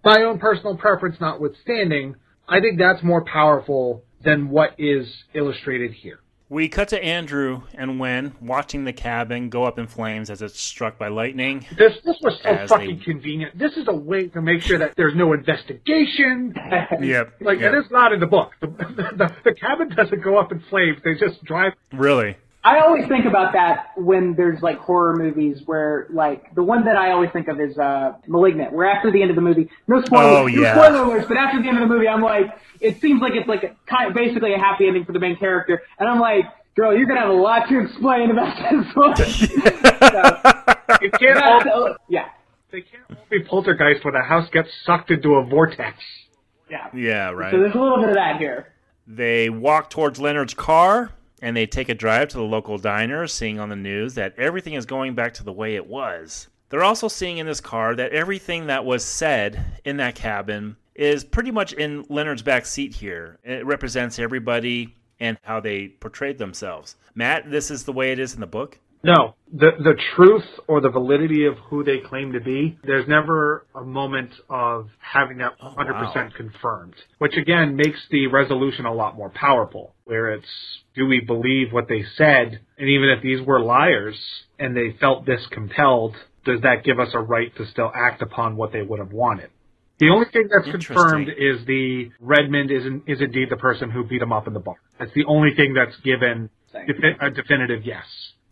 my own personal preference notwithstanding. I think that's more powerful than what is illustrated here.
We cut to Andrew and Wen watching the cabin go up in flames as it's struck by lightning.
This this was so fucking they... convenient. This is a way to make sure that there's no investigation.
yep.
Like
yep.
it is not in the book. The, the, the cabin doesn't go up in flames. They just drive.
Really.
I always think about that when there's like horror movies where like the one that I always think of is uh Malignant, where after the end of the movie, no spoilers, oh, yeah. no spoiler alerts, but after the end of the movie, I'm like, it seems like it's like a, kind of basically a happy ending for the main character, and I'm like, girl, you're gonna have a lot to explain about this one. so,
it can't all, yeah, they can't all be poltergeist when a house gets sucked into a vortex.
Yeah,
yeah, right.
So there's a little bit of that here.
They walk towards Leonard's car and they take a drive to the local diner, seeing on the news that everything is going back to the way it was. They're also seeing in this car that everything that was said in that cabin is pretty much in Leonard's back seat here. It represents everybody and how they portrayed themselves. Matt, this is the way it is in the book?
No, the the truth or the validity of who they claim to be, there's never a moment of having that 100% confirmed, which again makes the resolution a lot more powerful. Where it's, do we believe what they said? And even if these were liars and they felt this compelled, does that give us a right to still act upon what they would have wanted? The only thing that's confirmed is the Redmond is is indeed the person who beat him up in the bar. That's the only thing that's given defi- a definitive yes.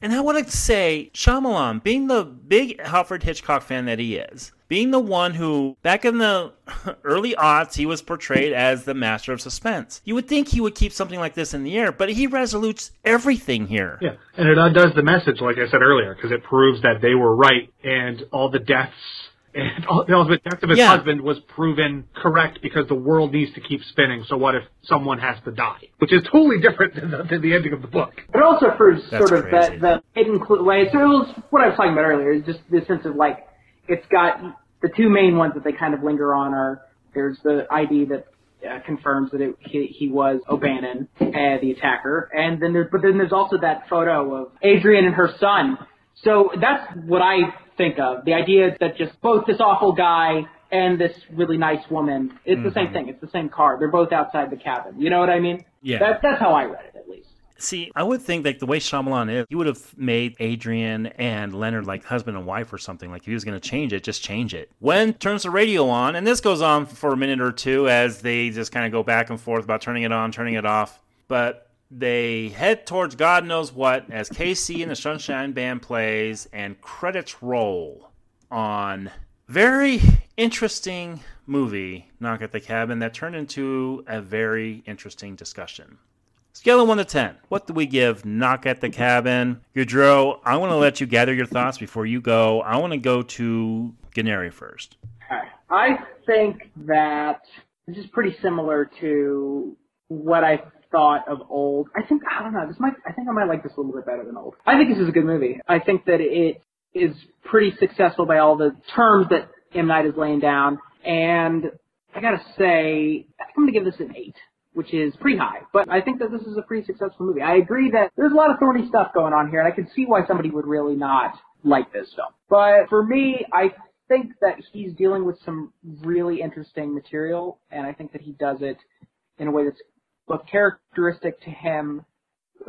And I want to say, Shyamalan, being the big Alfred Hitchcock fan that he is, being the one who, back in the early aughts, he was portrayed as the master of suspense. You would think he would keep something like this in the air, but he resolutes everything here.
Yeah, and it undoes the message, like I said earlier, because it proves that they were right, and all the deaths and all, the ultimate death of his
Yeah.
husband was proven correct because the world needs to keep spinning. So what if someone has to die? Which is totally different than the, than the ending of the book.
It also proves
That's
sort of
crazy.
that the hidden clue way. So it was what I was talking about earlier. Is just this sense of like it's got the two main ones that they kind of linger on are there's the ID that uh, confirms that it, he, he was O'Bannon, uh, the attacker, and then there's but then there's also that photo of Adrian and her son. So that's what I think of the idea that just both this awful guy and this really nice woman. It's the same mm-hmm. thing. It's the same car. They're both outside the cabin. You know what I mean?
Yeah.
That's that's how I read it at least.
See, I would think like the way Shyamalan is, he would have made Adrian and Leonard like husband and wife or something. Like if he was going to change it, just change it. When turns the radio on, and this goes on for a minute or two as they just kind of go back and forth about turning it on, turning it off. But they head towards God knows what as KC and the Sunshine Band plays and credits roll on very interesting movie, Knock at the Cabin, that turned into a very interesting discussion. Scale of 1 to 10. What do we give Knock at the Cabin? Goudreau, I want to let you gather your thoughts before you go. I want to go to Guarnieri first.
I think that this is pretty similar to what I thought of old. I think I don't know. This might. I think I might like this a little bit better than old. I think this is a good movie. I think that it is pretty successful by all the terms that M Night is laying down, and I gotta say, I think I'm gonna give this an eight. Which is pretty high, but I think that this is a pretty successful movie. I agree that there's a lot of thorny stuff going on here, and I can see why somebody would really not like this film. But for me, I think that he's dealing with some really interesting material, and I think that he does it in a way that's both characteristic to him,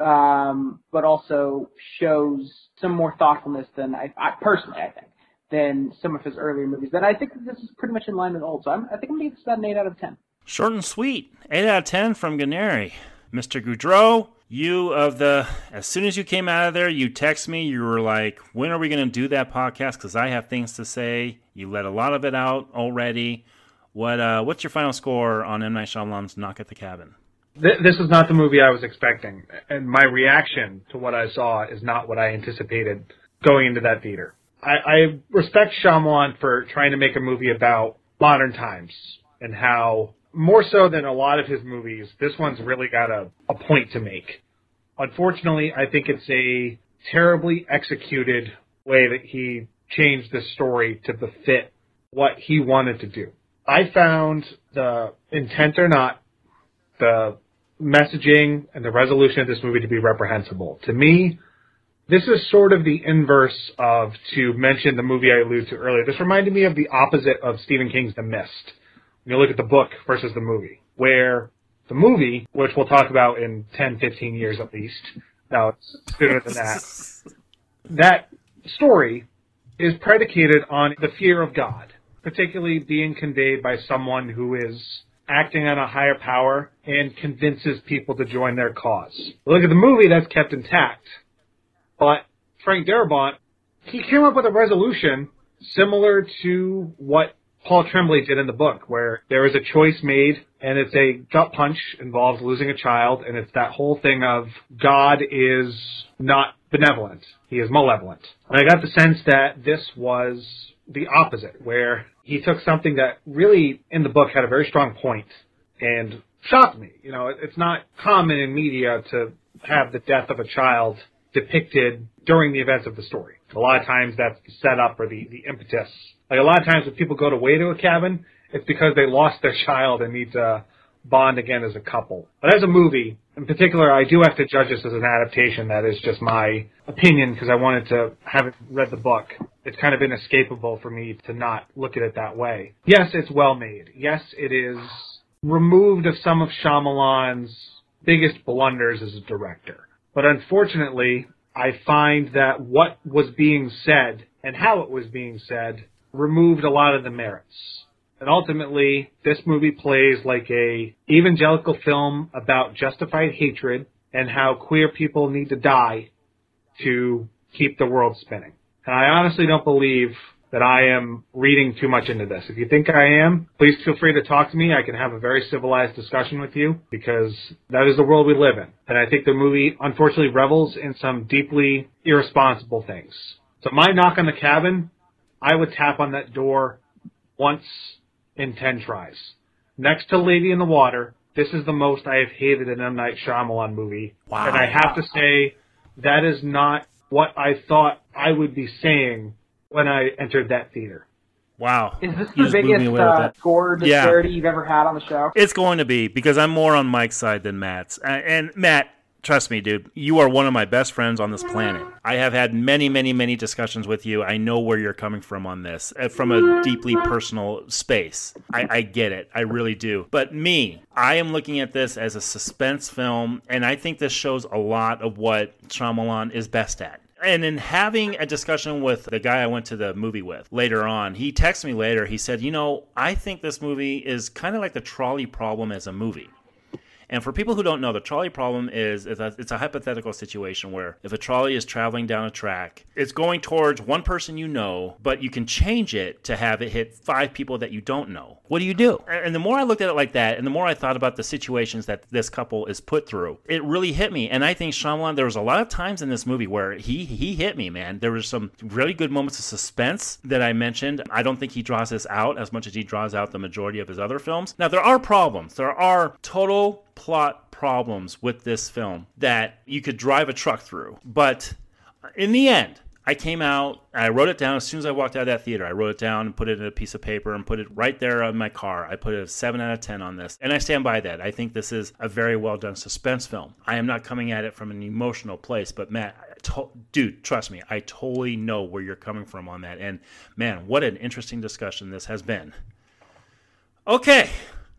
um, but also shows some more thoughtfulness than I, I personally, I think, than some of his earlier movies. Then I think this is pretty much in line with old, so I'm, I think I'm gonna give this about an eight out of ten.
Short and sweet. 8 out of 10 from Guarnieri. Mr. Goudreau, you of the, as soon as you came out of there, you text me. You were like, when are we to do that podcast? Because I have things to say. You let a lot of it out already. What uh, What's your final score on M. Night Shyamalan's Knock at the Cabin?
Th- this is not the movie I was expecting, and my reaction to what I saw is not what I anticipated going into that theater. I, I respect Shyamalan for trying to make a movie about modern times and how, more so than a lot of his movies, this one's really got a, a point to make. Unfortunately, I think it's a terribly executed way that he changed the story to befit what he wanted to do. I found the intent or not, the messaging and the resolution of this movie to be reprehensible. To me, this is sort of the inverse of, to mention the movie I alluded to earlier, this reminded me of the opposite of Stephen King's The Mist. When you look at the book versus the movie, where the movie, which we'll talk about in 10, 15 years at least, no, it's sooner than that, that story is predicated on the fear of God, particularly being conveyed by someone who is acting on a higher power and convinces people to join their cause. Look at the movie that's kept intact. But Frank Darabont, he came up with a resolution similar to what Paul Tremblay did in the book, where there is a choice made and it's a gut punch involves losing a child and it's that whole thing of God is not benevolent. He is malevolent. And I got the sense that this was the opposite, where he took something that really in the book had a very strong point and shocked me. You know, it's not common in media to have the death of a child depicted during the events of the story. A lot of times that's the setup or the, the impetus. Like a lot of times when people go away to a cabin, it's because they lost their child and need to bond again as a couple. But as a movie, in particular, I do have to judge this as an adaptation. That is just my opinion because I wanted to have read the book. It's kind of inescapable for me to not look at it that way. Yes, it's well made. Yes, it is removed of some of Shyamalan's biggest blunders as a director. But unfortunately, I find that what was being said and how it was being said removed a lot of the merits. And ultimately, this movie plays like a evangelical film about justified hatred and how queer people need to die to keep the world spinning. And I honestly don't believe that I am reading too much into this. If you think I am, please feel free to talk to me. I can have a very civilized discussion with you because that is the world we live in. And I think the movie unfortunately revels in some deeply irresponsible things. So my knock on the cabin, I would tap on that door once in 10 tries. Next to Lady in the Water, this is the most I have hated an M. Night Shyamalan movie.
Wow.
And I have to say, that is not what I thought I would be saying when I entered that theater.
Wow.
Is this
You
the
just blew me
biggest uh,
that.
score
Yeah.
disparity you've ever had on the show?
It's going to be because I'm more on Mike's side than Matt's. And Matt, trust me, dude, you are one of my best friends on this planet. I have had many, many, many discussions with you. I know where you're coming from on this uh, from a deeply personal space. I, I get it. I really do. But me, I am looking at this as a suspense film, and I think this shows a lot of what Shyamalan is best at. And in having a discussion with the guy I went to the movie with later on, he texted me later. He said, You know, I think this movie is kind of like the trolley problem as a movie. And for people who don't know, the trolley problem is, is a, it's a hypothetical situation where if a trolley is traveling down a track, it's going towards one person you know, but you can change it to have it hit five people that you don't know. What do you do? And the more I looked at it like that, and the more I thought about the situations that this couple is put through, it really hit me. And I think Shyamalan, there was a lot of times in this movie where he he hit me, man. There was some really good moments of suspense that I mentioned. I don't think he draws this out as much as he draws out the majority of his other films. Now there are problems. There are total plot problems with this film that you could drive a truck through. But in the end, I came out, I wrote it down as soon as I walked out of that theater. I wrote it down and put it in a piece of paper and put it right there on my car. I put a 7 out of 10 on this. And I stand by that. I think this is a very well done suspense film. I am not coming at it from an emotional place, but Matt, to- dude, trust me, I totally know where you're coming from on that. And man, what an interesting discussion this has been. Okay,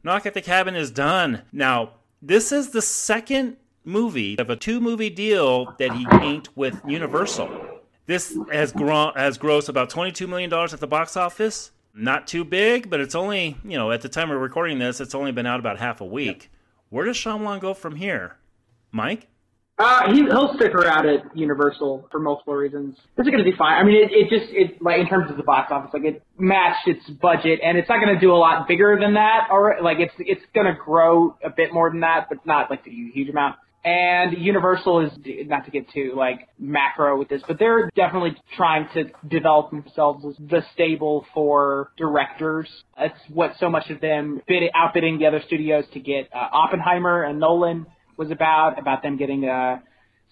Knock at the Cabin is done. Now, this is the second movie of a two movie deal that he inked with Universal. This has grown has grossed about twenty two million dollars at the box office. Not too big, but it's only you know at the time we're recording this, it's only been out about half a week. Where does Shyamalan go from here, Mike?
Uh, he, he'll stick around at Universal for multiple reasons. This is going to be fine. I mean, it, it just it like in terms of the box office, like it matched its budget, and it's not going to do a lot bigger than that. Or like it's it's going to grow a bit more than that, but not like a huge, huge amount. And Universal is not to get too like macro with this, but they're definitely trying to develop themselves as the stable for directors. That's what so much of them bid, outbidding the other studios to get uh, Oppenheimer and Nolan was about about them getting a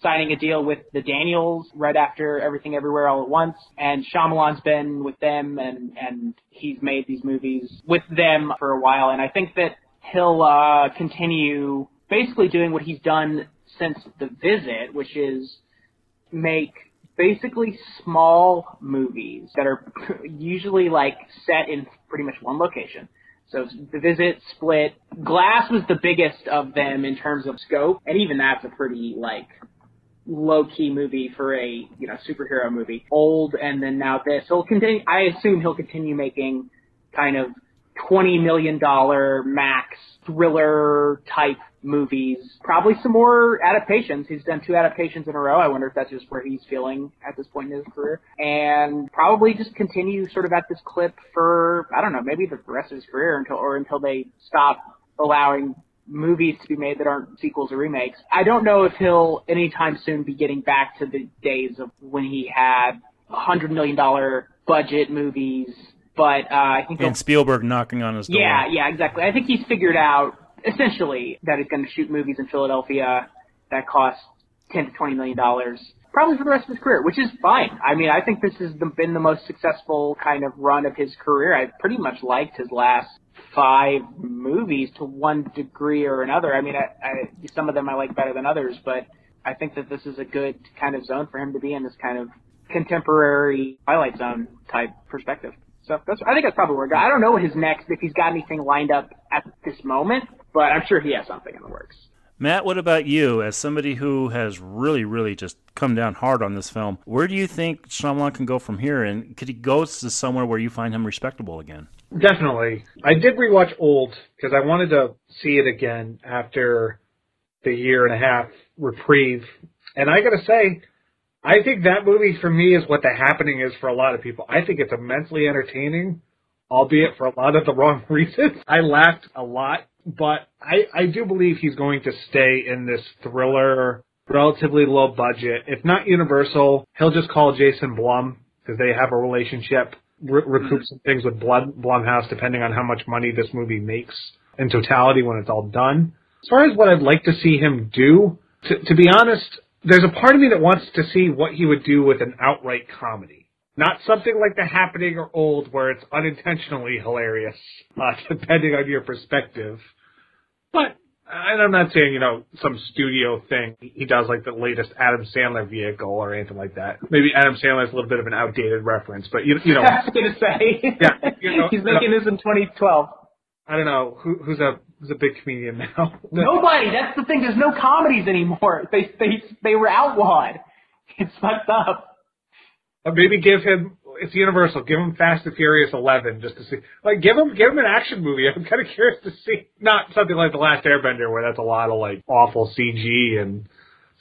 signing a deal with the Daniels right after Everything Everywhere All at Once, and Shyamalan's been with them and and he's made these movies with them for a while, and I think that he'll uh, continue basically doing what he's done since The Visit, which is make basically small movies that are usually like set in pretty much one location. So the visit split. Glass was the biggest of them in terms of scope, and even that's a pretty like low key movie for a you know superhero movie. Old, and then now this. He'll continue. I assume he'll continue making kind of twenty million dollar max thriller type movies. Probably some more adaptations. He's done two adaptations in a row. I wonder if that's just where he's feeling at this point in his career. And probably just continue sort of at this clip for I don't know, maybe the rest of his career until or until they stop allowing movies to be made that aren't sequels or remakes. I don't know if he'll anytime soon be getting back to the days of when he had a hundred million dollar budget movies. But uh, I think
And Spielberg knocking on his door.
yeah, yeah, exactly. I think he's figured out essentially that he's going to shoot movies in Philadelphia that cost ten to twenty million dollars, probably for the rest of his career, which is fine. I mean, I think this has been the most successful kind of run of his career. I pretty much liked his last five movies to one degree or another. I mean, I, I, some of them I like better than others, but I think that this is a good kind of zone for him to be in this kind of contemporary Twilight Zone type perspective. So that's, I think that's probably where I don't know what his next, if he's got anything lined up at this moment, but I'm sure he has something in the works.
Matt, what about you? As somebody who has really, really just come down hard on this film, where do you think Shyamalan can go from here? And could he go to somewhere where you find him respectable again?
Definitely. I did rewatch Old because I wanted to see it again after the year and a half reprieve. And I gotta say, I think that movie for me is what the happening is for a lot of people. I think it's immensely entertaining, albeit for a lot of the wrong reasons. I laughed a lot but I, I do believe he's going to stay in this thriller, relatively low budget. If not Universal, he'll just call Jason Blum because they have a relationship, re- recoup some things with Blood, Blumhouse depending on how much money this movie makes in totality when it's all done. As far as what I'd like to see him do, to, to be honest, there's a part of me that wants to see what he would do with an outright comedy. Not something like The Happening or Old, where it's unintentionally hilarious, uh, depending on your perspective. But and I'm not saying you know some studio thing he does like the latest Adam Sandler vehicle or anything like that. Maybe Adam Sandler is a little bit of an outdated reference, but you you know.
I was gonna say.
Yeah, you know,
he's making uh, this in 2012.
I don't know who, who's a who's a big comedian now.
Nobody. That's the thing. There's no comedies anymore. They they they were outlawed. It's fucked up.
Or maybe give him it's Universal. Give him Fast and Furious 11 just to see. Like, give him give him an action movie. I'm kind of curious to see. Not something like The Last Airbender where that's a lot of like awful CG and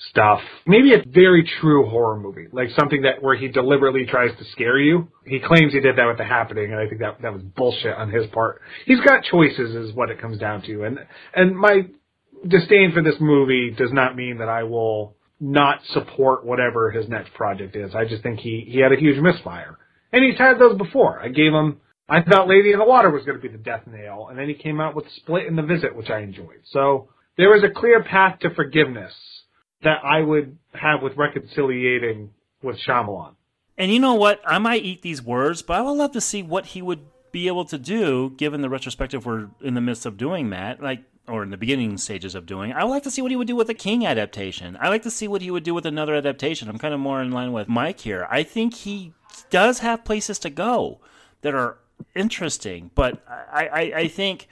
stuff. Maybe a very true horror movie, like something that where he deliberately tries to scare you. He claims he did that with The Happening, and I think that that was bullshit on his part. He's got choices, is what it comes down to, and and my disdain for this movie does not mean that I will not support whatever his next project is. I just think he he had a huge misfire, and he's had those before. I gave him. I thought Lady in the Water was going to be the death nail, and then he came out with Split and The Visit, which I enjoyed. So there was a clear path to forgiveness that I would have with reconciliating with Shyamalan.
And you know what? I might eat these words, but I would love to see what he would be able to do, given the retrospective we're in the midst of doing, Matt. Like, or in the beginning stages of doing. I would like to see what he would do with a King adaptation. I like to see what he would do with another adaptation. I'm kind of more in line with Mike here. I think he does have places to go that are interesting, but I, I, I think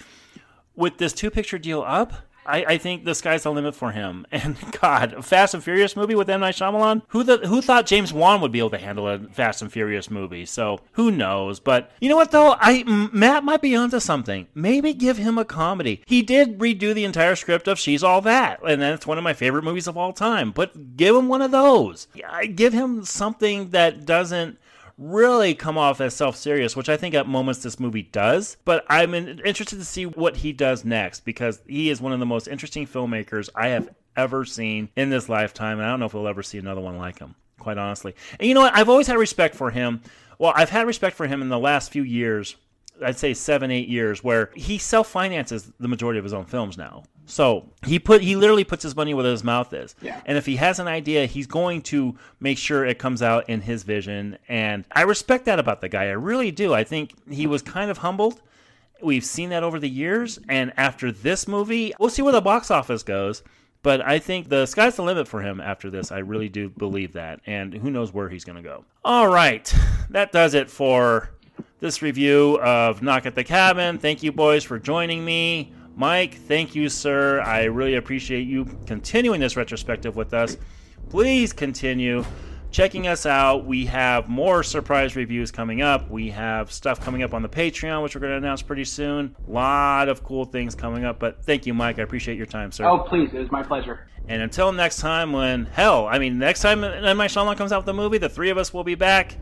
with this two picture deal up, I, I, think the sky's the limit for him. And God, a Fast and Furious movie with M Night Shyamalan. Who the who thought James Wan would be able to handle a Fast and Furious movie? So who knows? But you know what though, I Matt might be onto something. Maybe give him a comedy. He did redo the entire script of She's All That, and that's one of my favorite movies of all time. But give him one of those. Give him something that doesn't really come off as self serious, which I think at moments this movie does. But I'm interested to see what he does next because he is one of the most interesting filmmakers I have ever seen in this lifetime. And I don't know if we'll ever see another one like him, quite honestly. And you know what? I've always had respect for him. Well, I've had respect for him in the last few years I'd say seven, eight years where he self finances the majority of his own films now. So he put he literally puts his money where his mouth is.
Yeah.
And if he has an idea, he's going to make sure it comes out in his vision. And I respect that about the guy. I really do. I think he was kind of humbled. We've seen that over the years. And after this movie, we'll see where the box office goes. But I think the sky's the limit for him after this. I really do believe that. And who knows where he's going to go. All right. That does it for this review of Knock at the Cabin. Thank you, boys, for joining me. Mike, thank you, sir. I really appreciate you continuing this retrospective with us. Please continue checking us out. We have more surprise reviews coming up. We have stuff coming up on the Patreon, which we're going to announce pretty soon. A lot of cool things coming up. But thank you, Mike. I appreciate your time, sir.
Oh, please. It was my pleasure.
And until next time, when, hell, I mean, next time M. Night Shyamalan comes out with the movie, the three of us will be back.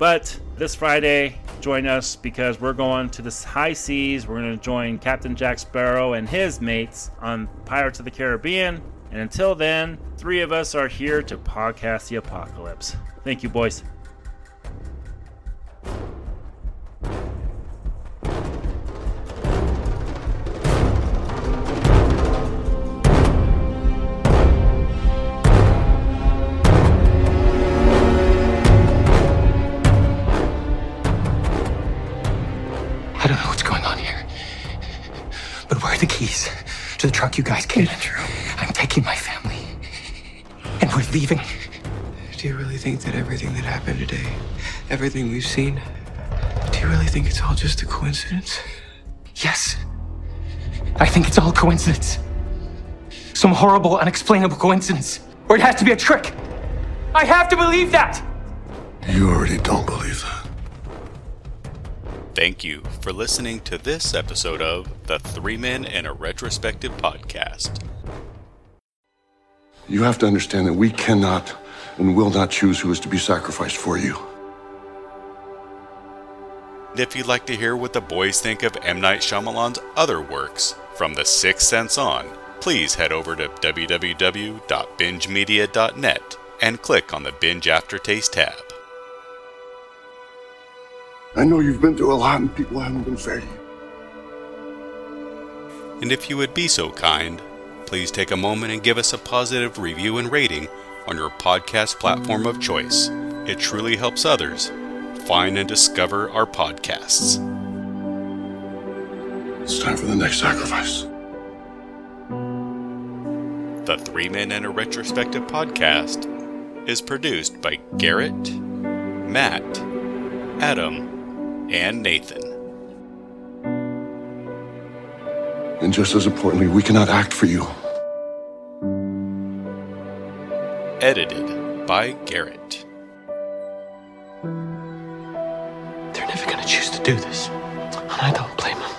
But this Friday, join us because we're going to the high seas. We're going to join Captain Jack Sparrow and his mates on Pirates of the Caribbean. And until then, three of us are here to podcast the apocalypse. Thank you, boys. don't know what's going on here.
But where are the keys to the truck you guys came in through? I'm taking my family. And we're leaving.
Do you really think that everything that happened today, everything we've seen, do you really think it's all just a coincidence?
Yes. I think it's all coincidence. Some horrible, unexplainable coincidence. Or it has to be a trick. I have to believe that.
You already don't believe that.
Thank you for listening to this episode of the Three Men and a Retrospective podcast.
You have to understand that we cannot and will not choose who is to be sacrificed for you.
If you'd like to hear what the boys think of M. Night Shyamalan's other works, from The Sixth Sense on, please head over to www.bingemedia.net and click on the Binge Aftertaste tab.
I know you've been through a lot and people haven't been fair to you.
And if you would be so kind, please take a moment and give us a positive review and rating on your podcast platform of choice. It truly helps others find and discover our podcasts.
It's time for the next sacrifice.
The Three Men and a Retrospective podcast is produced by Garrett, Matt, Adam, and Nathan.
And just as importantly, we cannot act for you.
Edited by Garrett.
They're never gonna choose to do this. And I don't blame them.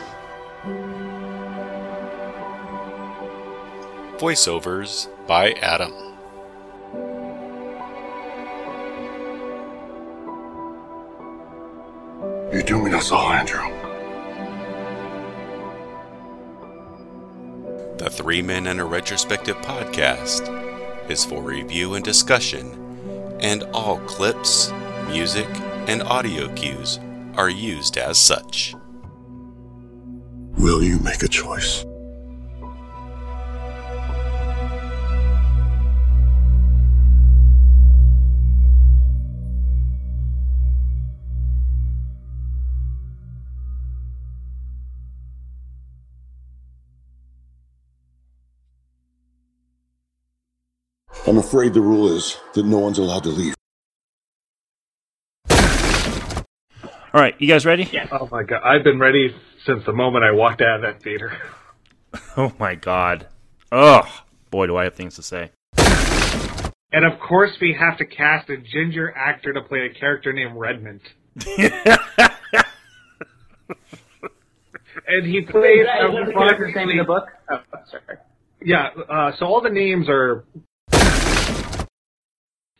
Voiceovers by Adam.
You're doing us all, Andrew.
The Three Men and a Retrospective podcast is for review and discussion, and all clips, music, and audio cues are used as such.
Will you make a choice? I'm afraid the rule is that no one's allowed to leave.
All right, you guys ready? Yeah.
Oh my god, I've been ready since the moment I walked out of that theater.
Oh my god. Ugh. Boy, do I have things to say.
And of course, we have to cast a ginger actor to play a character named Redmond. and he played
Is that, is that the character's name in the book? Oh, sorry.
Yeah, uh, so all the names are.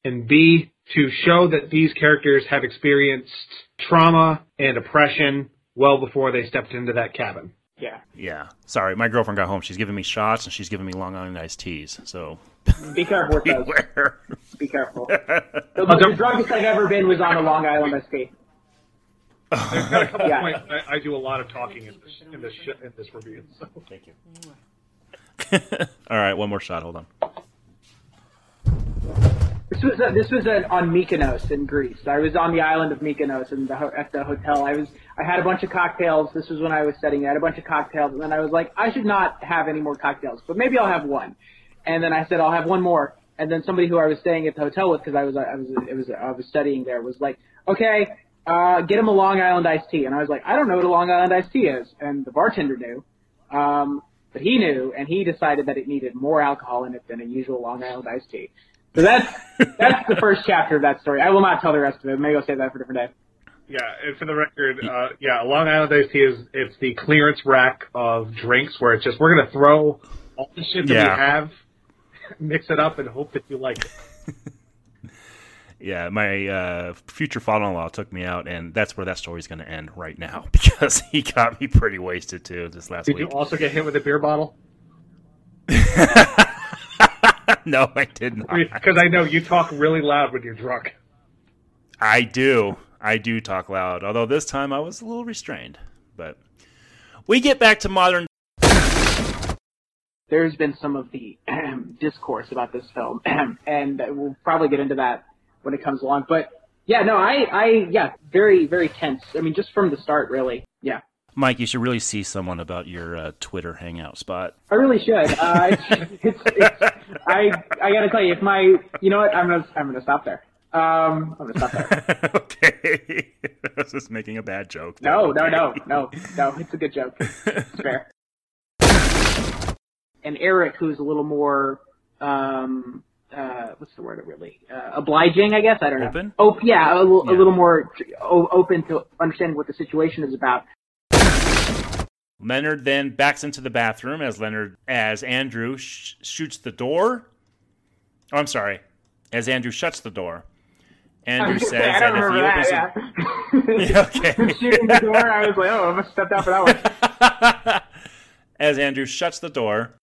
And B, to show that these characters have experienced trauma and oppression well before they stepped into that cabin.
Yeah.
Yeah. Sorry, my girlfriend got home. She's giving me shots and she's giving me Long Island iced teas. So
Be careful with those.
beware.
Be careful. The, the druggest I've ever been was on a Long Island escape.
I've got a couple
Yeah.
points. I, I do a lot of talking in this in this sh- in this review. So.
Thank you. All right, one more shot. Hold on.
This was uh this was uh on Mykonos in Greece. I was on the island of Mykonos in the ho- at the hotel. I was I had a bunch of cocktails. This was when I was studying. I had a bunch of cocktails, and then I was like, I should not have any more cocktails, but maybe I'll have one. And then I said I'll have one more. And then somebody who I was staying at the hotel with, because I was I was it was I was studying there, was like, okay, uh, get him a Long Island iced tea. And I was like, I don't know what a Long Island iced tea is. And the bartender knew. Um, but he knew, and he decided that it needed more alcohol in it than a usual Long Island iced tea. So that's that's the first chapter of that story. I will not tell the rest of it. Maybe I'll save that for a different day.
Yeah, and for the record, uh, yeah, Long Island iced tea is it's the clearance rack of drinks where it's just we're gonna throw all the shit that
Yeah.
we have, mix it up, and hope that you like it.
Yeah, my uh, future father-in-law took me out, and that's where that story's going to end right now because he got me pretty wasted too this last week.
Did you also get hit with a beer bottle?
no, I did not.
Because I know you talk really loud when you're drunk.
I do. I do talk loud, although this time I was a little restrained. But we get back to modern.
There's been some of the discourse about this film, and we'll probably get into that when it comes along. But yeah, no, I, I, yeah, very, very tense. I mean, just from the start, really. Yeah.
Mike, you should really see someone about your uh, Twitter hangout spot.
I really should. Uh, it's, it's, it's, I I gotta tell you, if my you know what, I'm gonna I'm gonna stop there. Um, I'm gonna stop there.
okay, I was just making a bad joke.
No, no, no, no, no. It's a good joke. It's fair. And Eric, who's a little more um, uh, what's the word really? Uh, obliging, I guess. I don't know.
Open?
Oh, yeah, a, little- a little more o- open to understanding what the situation is about.
Leonard then backs into the bathroom as Leonard, as Andrew sh- shoots the door. Oh, I'm sorry, as Andrew shuts the door. Andrew says
I
that
don't
if he
remember
opens
that.
the-
Yeah.
okay.
Shooting the door, I was like, oh, I must step out for that one.
as Andrew shuts the door,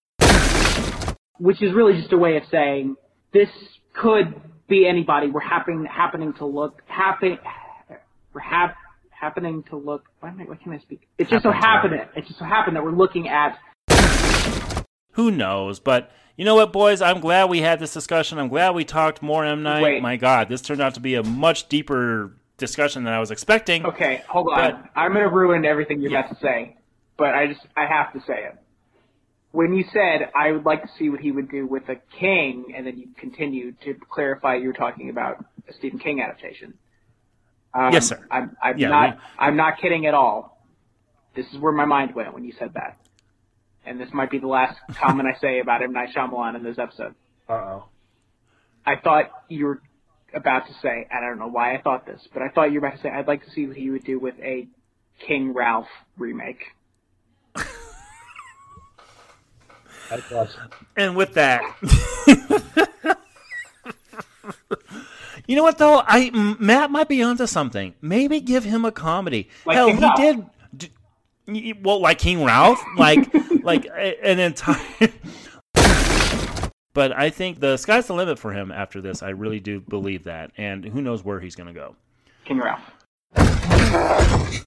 Which is really just a way of saying this could be anybody. We're happening happening to look happen. We're hap- happening to look. Why, am I, why can't I speak? It's just so
Happen to.
It just so happened that we're looking at
who knows? But you know what, boys? I'm glad we had this discussion. I'm glad we talked more M Night.
Wait.
My God, this turned out to be a much deeper discussion than I was expecting.
Okay, hold on.
But-
I'm gonna ruin everything you're about to say, but I just I have to say it. When you said I would like to see what he would do with a king, and then you continued to clarify you were talking about a Stephen King adaptation. Um,
Yes, sir.
I'm, I'm
Yeah,
not
we-
I'm not kidding at all. This is where my mind went when you said that, and this might be the last comment I say about M Night Shyamalan in this episode.
Uh oh.
I thought you were about to say, and I don't know why I thought this, but I thought you were about to say, I'd like to see what he would do with a King Ralph remake.
That's awesome.
And with that, you know what though? I Matt might be onto something. Maybe give him a comedy.
Like
Hell, he did. d- y- Well, like King Ralph, like like an entire. But I think the sky's the limit for him after this. I really do believe that, and who knows where he's going to go.
King Ralph.